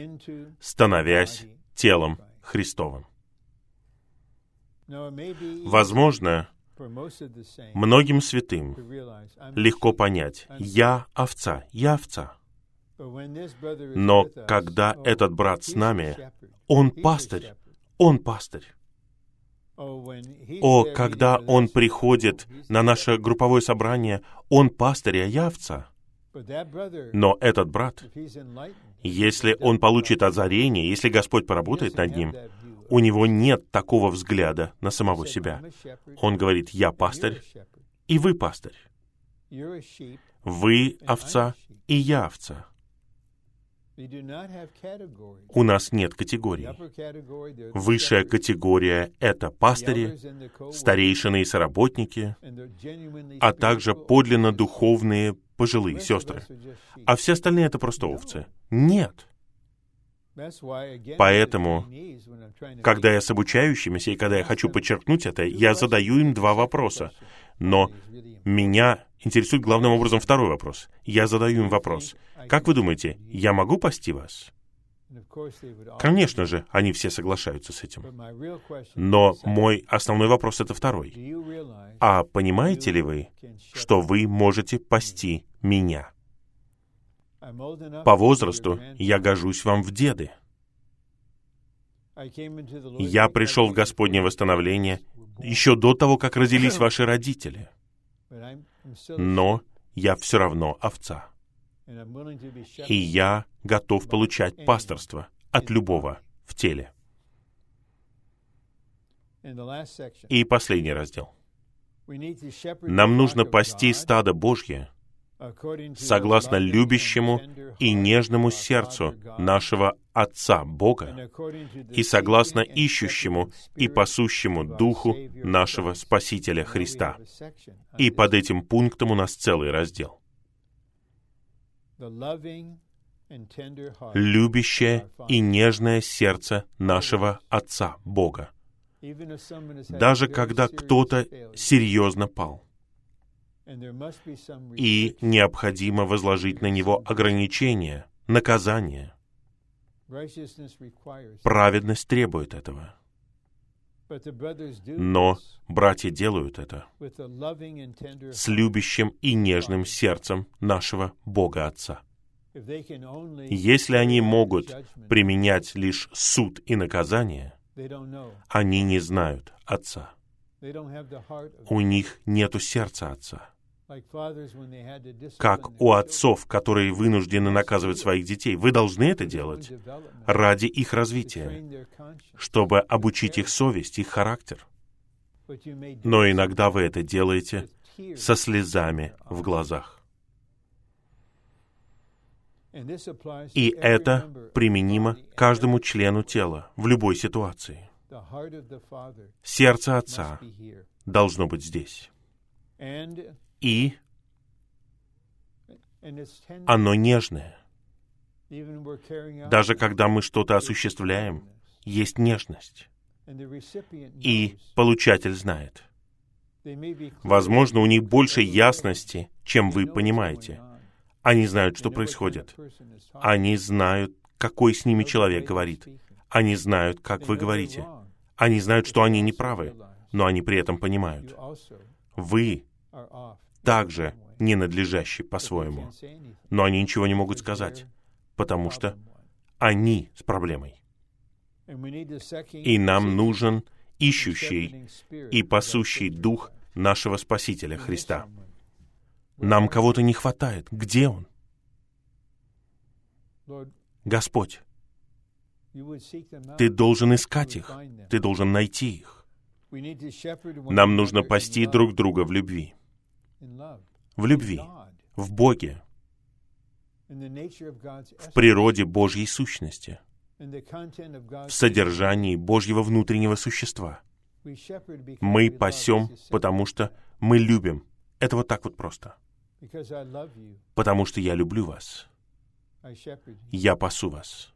S1: становясь телом Христовым. Возможно, Многим святым легко понять, я овца, я овца. Но когда этот брат с нами, он пастырь, он пастырь. О, когда он приходит на наше групповое собрание, он пастырь, а я овца. Но этот брат, если он получит озарение, если Господь поработает над ним, у него нет такого взгляда на самого себя. Он говорит, я пастырь, и вы пастырь. Вы овца, и я овца. У нас нет категорий. Высшая категория — это пастыри, старейшины и соработники, а также подлинно духовные пожилые сестры. А все остальные — это просто овцы. Нет. Поэтому, когда я с обучающимися и когда я хочу подчеркнуть это, я задаю им два вопроса. Но меня интересует главным образом второй вопрос. Я задаю им вопрос. Как вы думаете, я могу пасти вас? Конечно же, они все соглашаются с этим. Но мой основной вопрос это второй. А понимаете ли вы, что вы можете пасти меня? По возрасту я гожусь вам в деды. Я пришел в Господнее восстановление еще до того, как родились *laughs* ваши родители. Но я все равно овца. И я готов получать пасторство от любого в теле. И последний раздел. Нам нужно пасти стадо Божье согласно любящему и нежному сердцу нашего Отца Бога и согласно ищущему и пасущему Духу нашего Спасителя Христа. И под этим пунктом у нас целый раздел. Любящее и нежное сердце нашего Отца Бога. Даже когда кто-то серьезно пал и необходимо возложить на него ограничения, наказания. Праведность требует этого. Но братья делают это с любящим и нежным сердцем нашего Бога Отца. Если они могут применять лишь суд и наказание, они не знают Отца. У них нету сердца Отца как у отцов, которые вынуждены наказывать своих детей. Вы должны это делать ради их развития, чтобы обучить их совесть, их характер. Но иногда вы это делаете со слезами в глазах. И это применимо каждому члену тела в любой ситуации. Сердце Отца должно быть здесь и оно нежное. Даже когда мы что-то осуществляем, есть нежность. и получатель знает. Возможно, у них больше ясности, чем вы понимаете. Они знают, что происходит. Они знают, какой с ними человек говорит. Они знают, как вы говорите. Они знают, что они не правы, но они при этом понимают. Вы также ненадлежащий по-своему. Но они ничего не могут сказать, потому что они с проблемой. И нам нужен ищущий и пасущий дух нашего Спасителя Христа. Нам кого-то не хватает. Где Он? Господь, ты должен искать их, ты должен найти их. Нам нужно пасти друг друга в любви. В любви, в Боге, в природе Божьей сущности, в содержании Божьего внутреннего существа. Мы пасем, потому что мы любим. Это вот так вот просто. Потому что я люблю вас. Я пасу вас.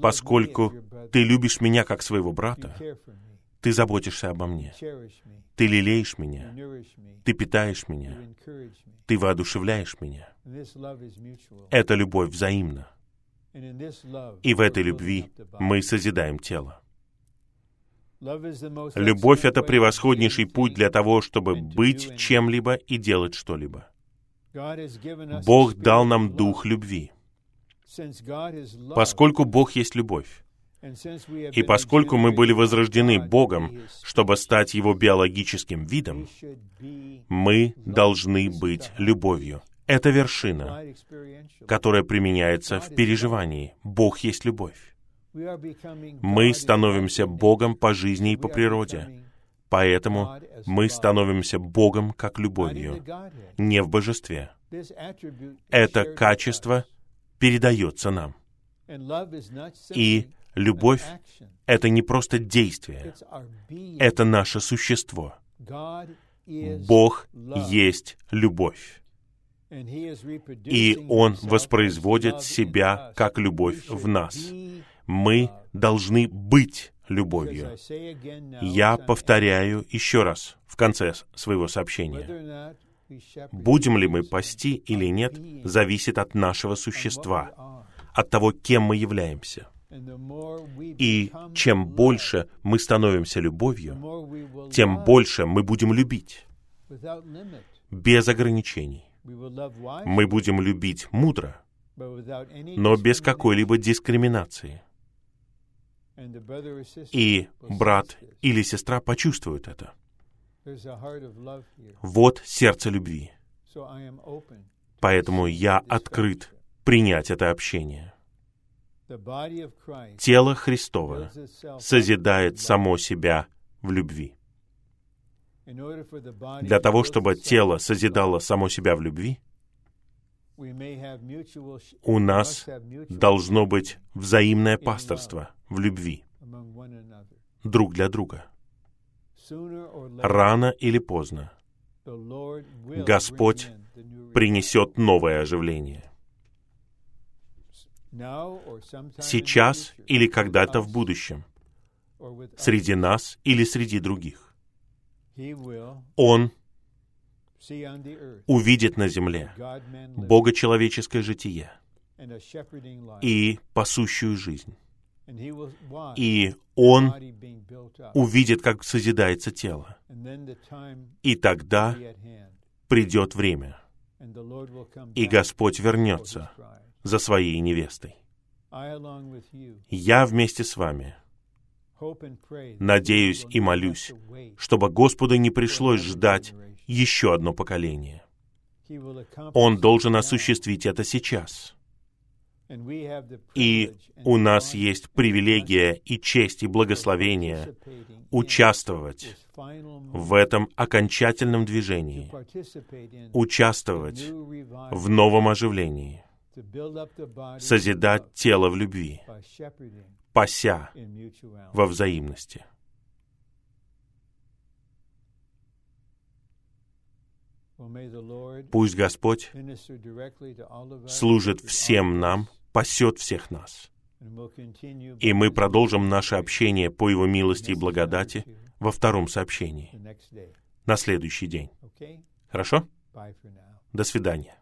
S1: Поскольку ты любишь меня как своего брата, ты заботишься обо мне. Ты лелеешь меня. Ты питаешь меня. Ты воодушевляешь меня. Эта любовь взаимна. И в этой любви мы созидаем тело. Любовь — это превосходнейший путь для того, чтобы быть чем-либо и делать что-либо. Бог дал нам дух любви. Поскольку Бог есть любовь, и поскольку мы были возрождены Богом, чтобы стать Его биологическим видом, мы должны быть любовью. Это вершина, которая применяется в переживании. Бог есть любовь. Мы становимся Богом по жизни и по природе. Поэтому мы становимся Богом как любовью, не в божестве. Это качество передается нам. И любовь — это не просто действие, это наше существо. Бог есть любовь. И Он воспроизводит себя как любовь в нас. Мы должны быть любовью. Я повторяю еще раз в конце своего сообщения. Будем ли мы пасти или нет, зависит от нашего существа, от того, кем мы являемся. И чем больше мы становимся любовью, тем больше мы будем любить, без ограничений. Мы будем любить мудро, но без какой-либо дискриминации. И брат или сестра почувствуют это. Вот сердце любви. Поэтому я открыт принять это общение. Тело Христово созидает само себя в любви. Для того, чтобы тело созидало само себя в любви, у нас должно быть взаимное пасторство в любви друг для друга. Рано или поздно Господь принесет новое оживление. Сейчас или когда-то в будущем, среди нас или среди других. Он увидит на земле богочеловеческое житие и пасущую жизнь. И он увидит, как созидается тело. И тогда придет время, и Господь вернется за своей невестой. Я вместе с вами надеюсь и молюсь, чтобы Господу не пришлось ждать еще одно поколение. Он должен осуществить это сейчас. И у нас есть привилегия и честь и благословение участвовать в этом окончательном движении, участвовать в новом оживлении, созидать тело в любви, пася во взаимности. Пусть Господь служит всем нам, пасет всех нас. И мы продолжим наше общение по Его милости и благодати во втором сообщении, на следующий день. Хорошо? До свидания.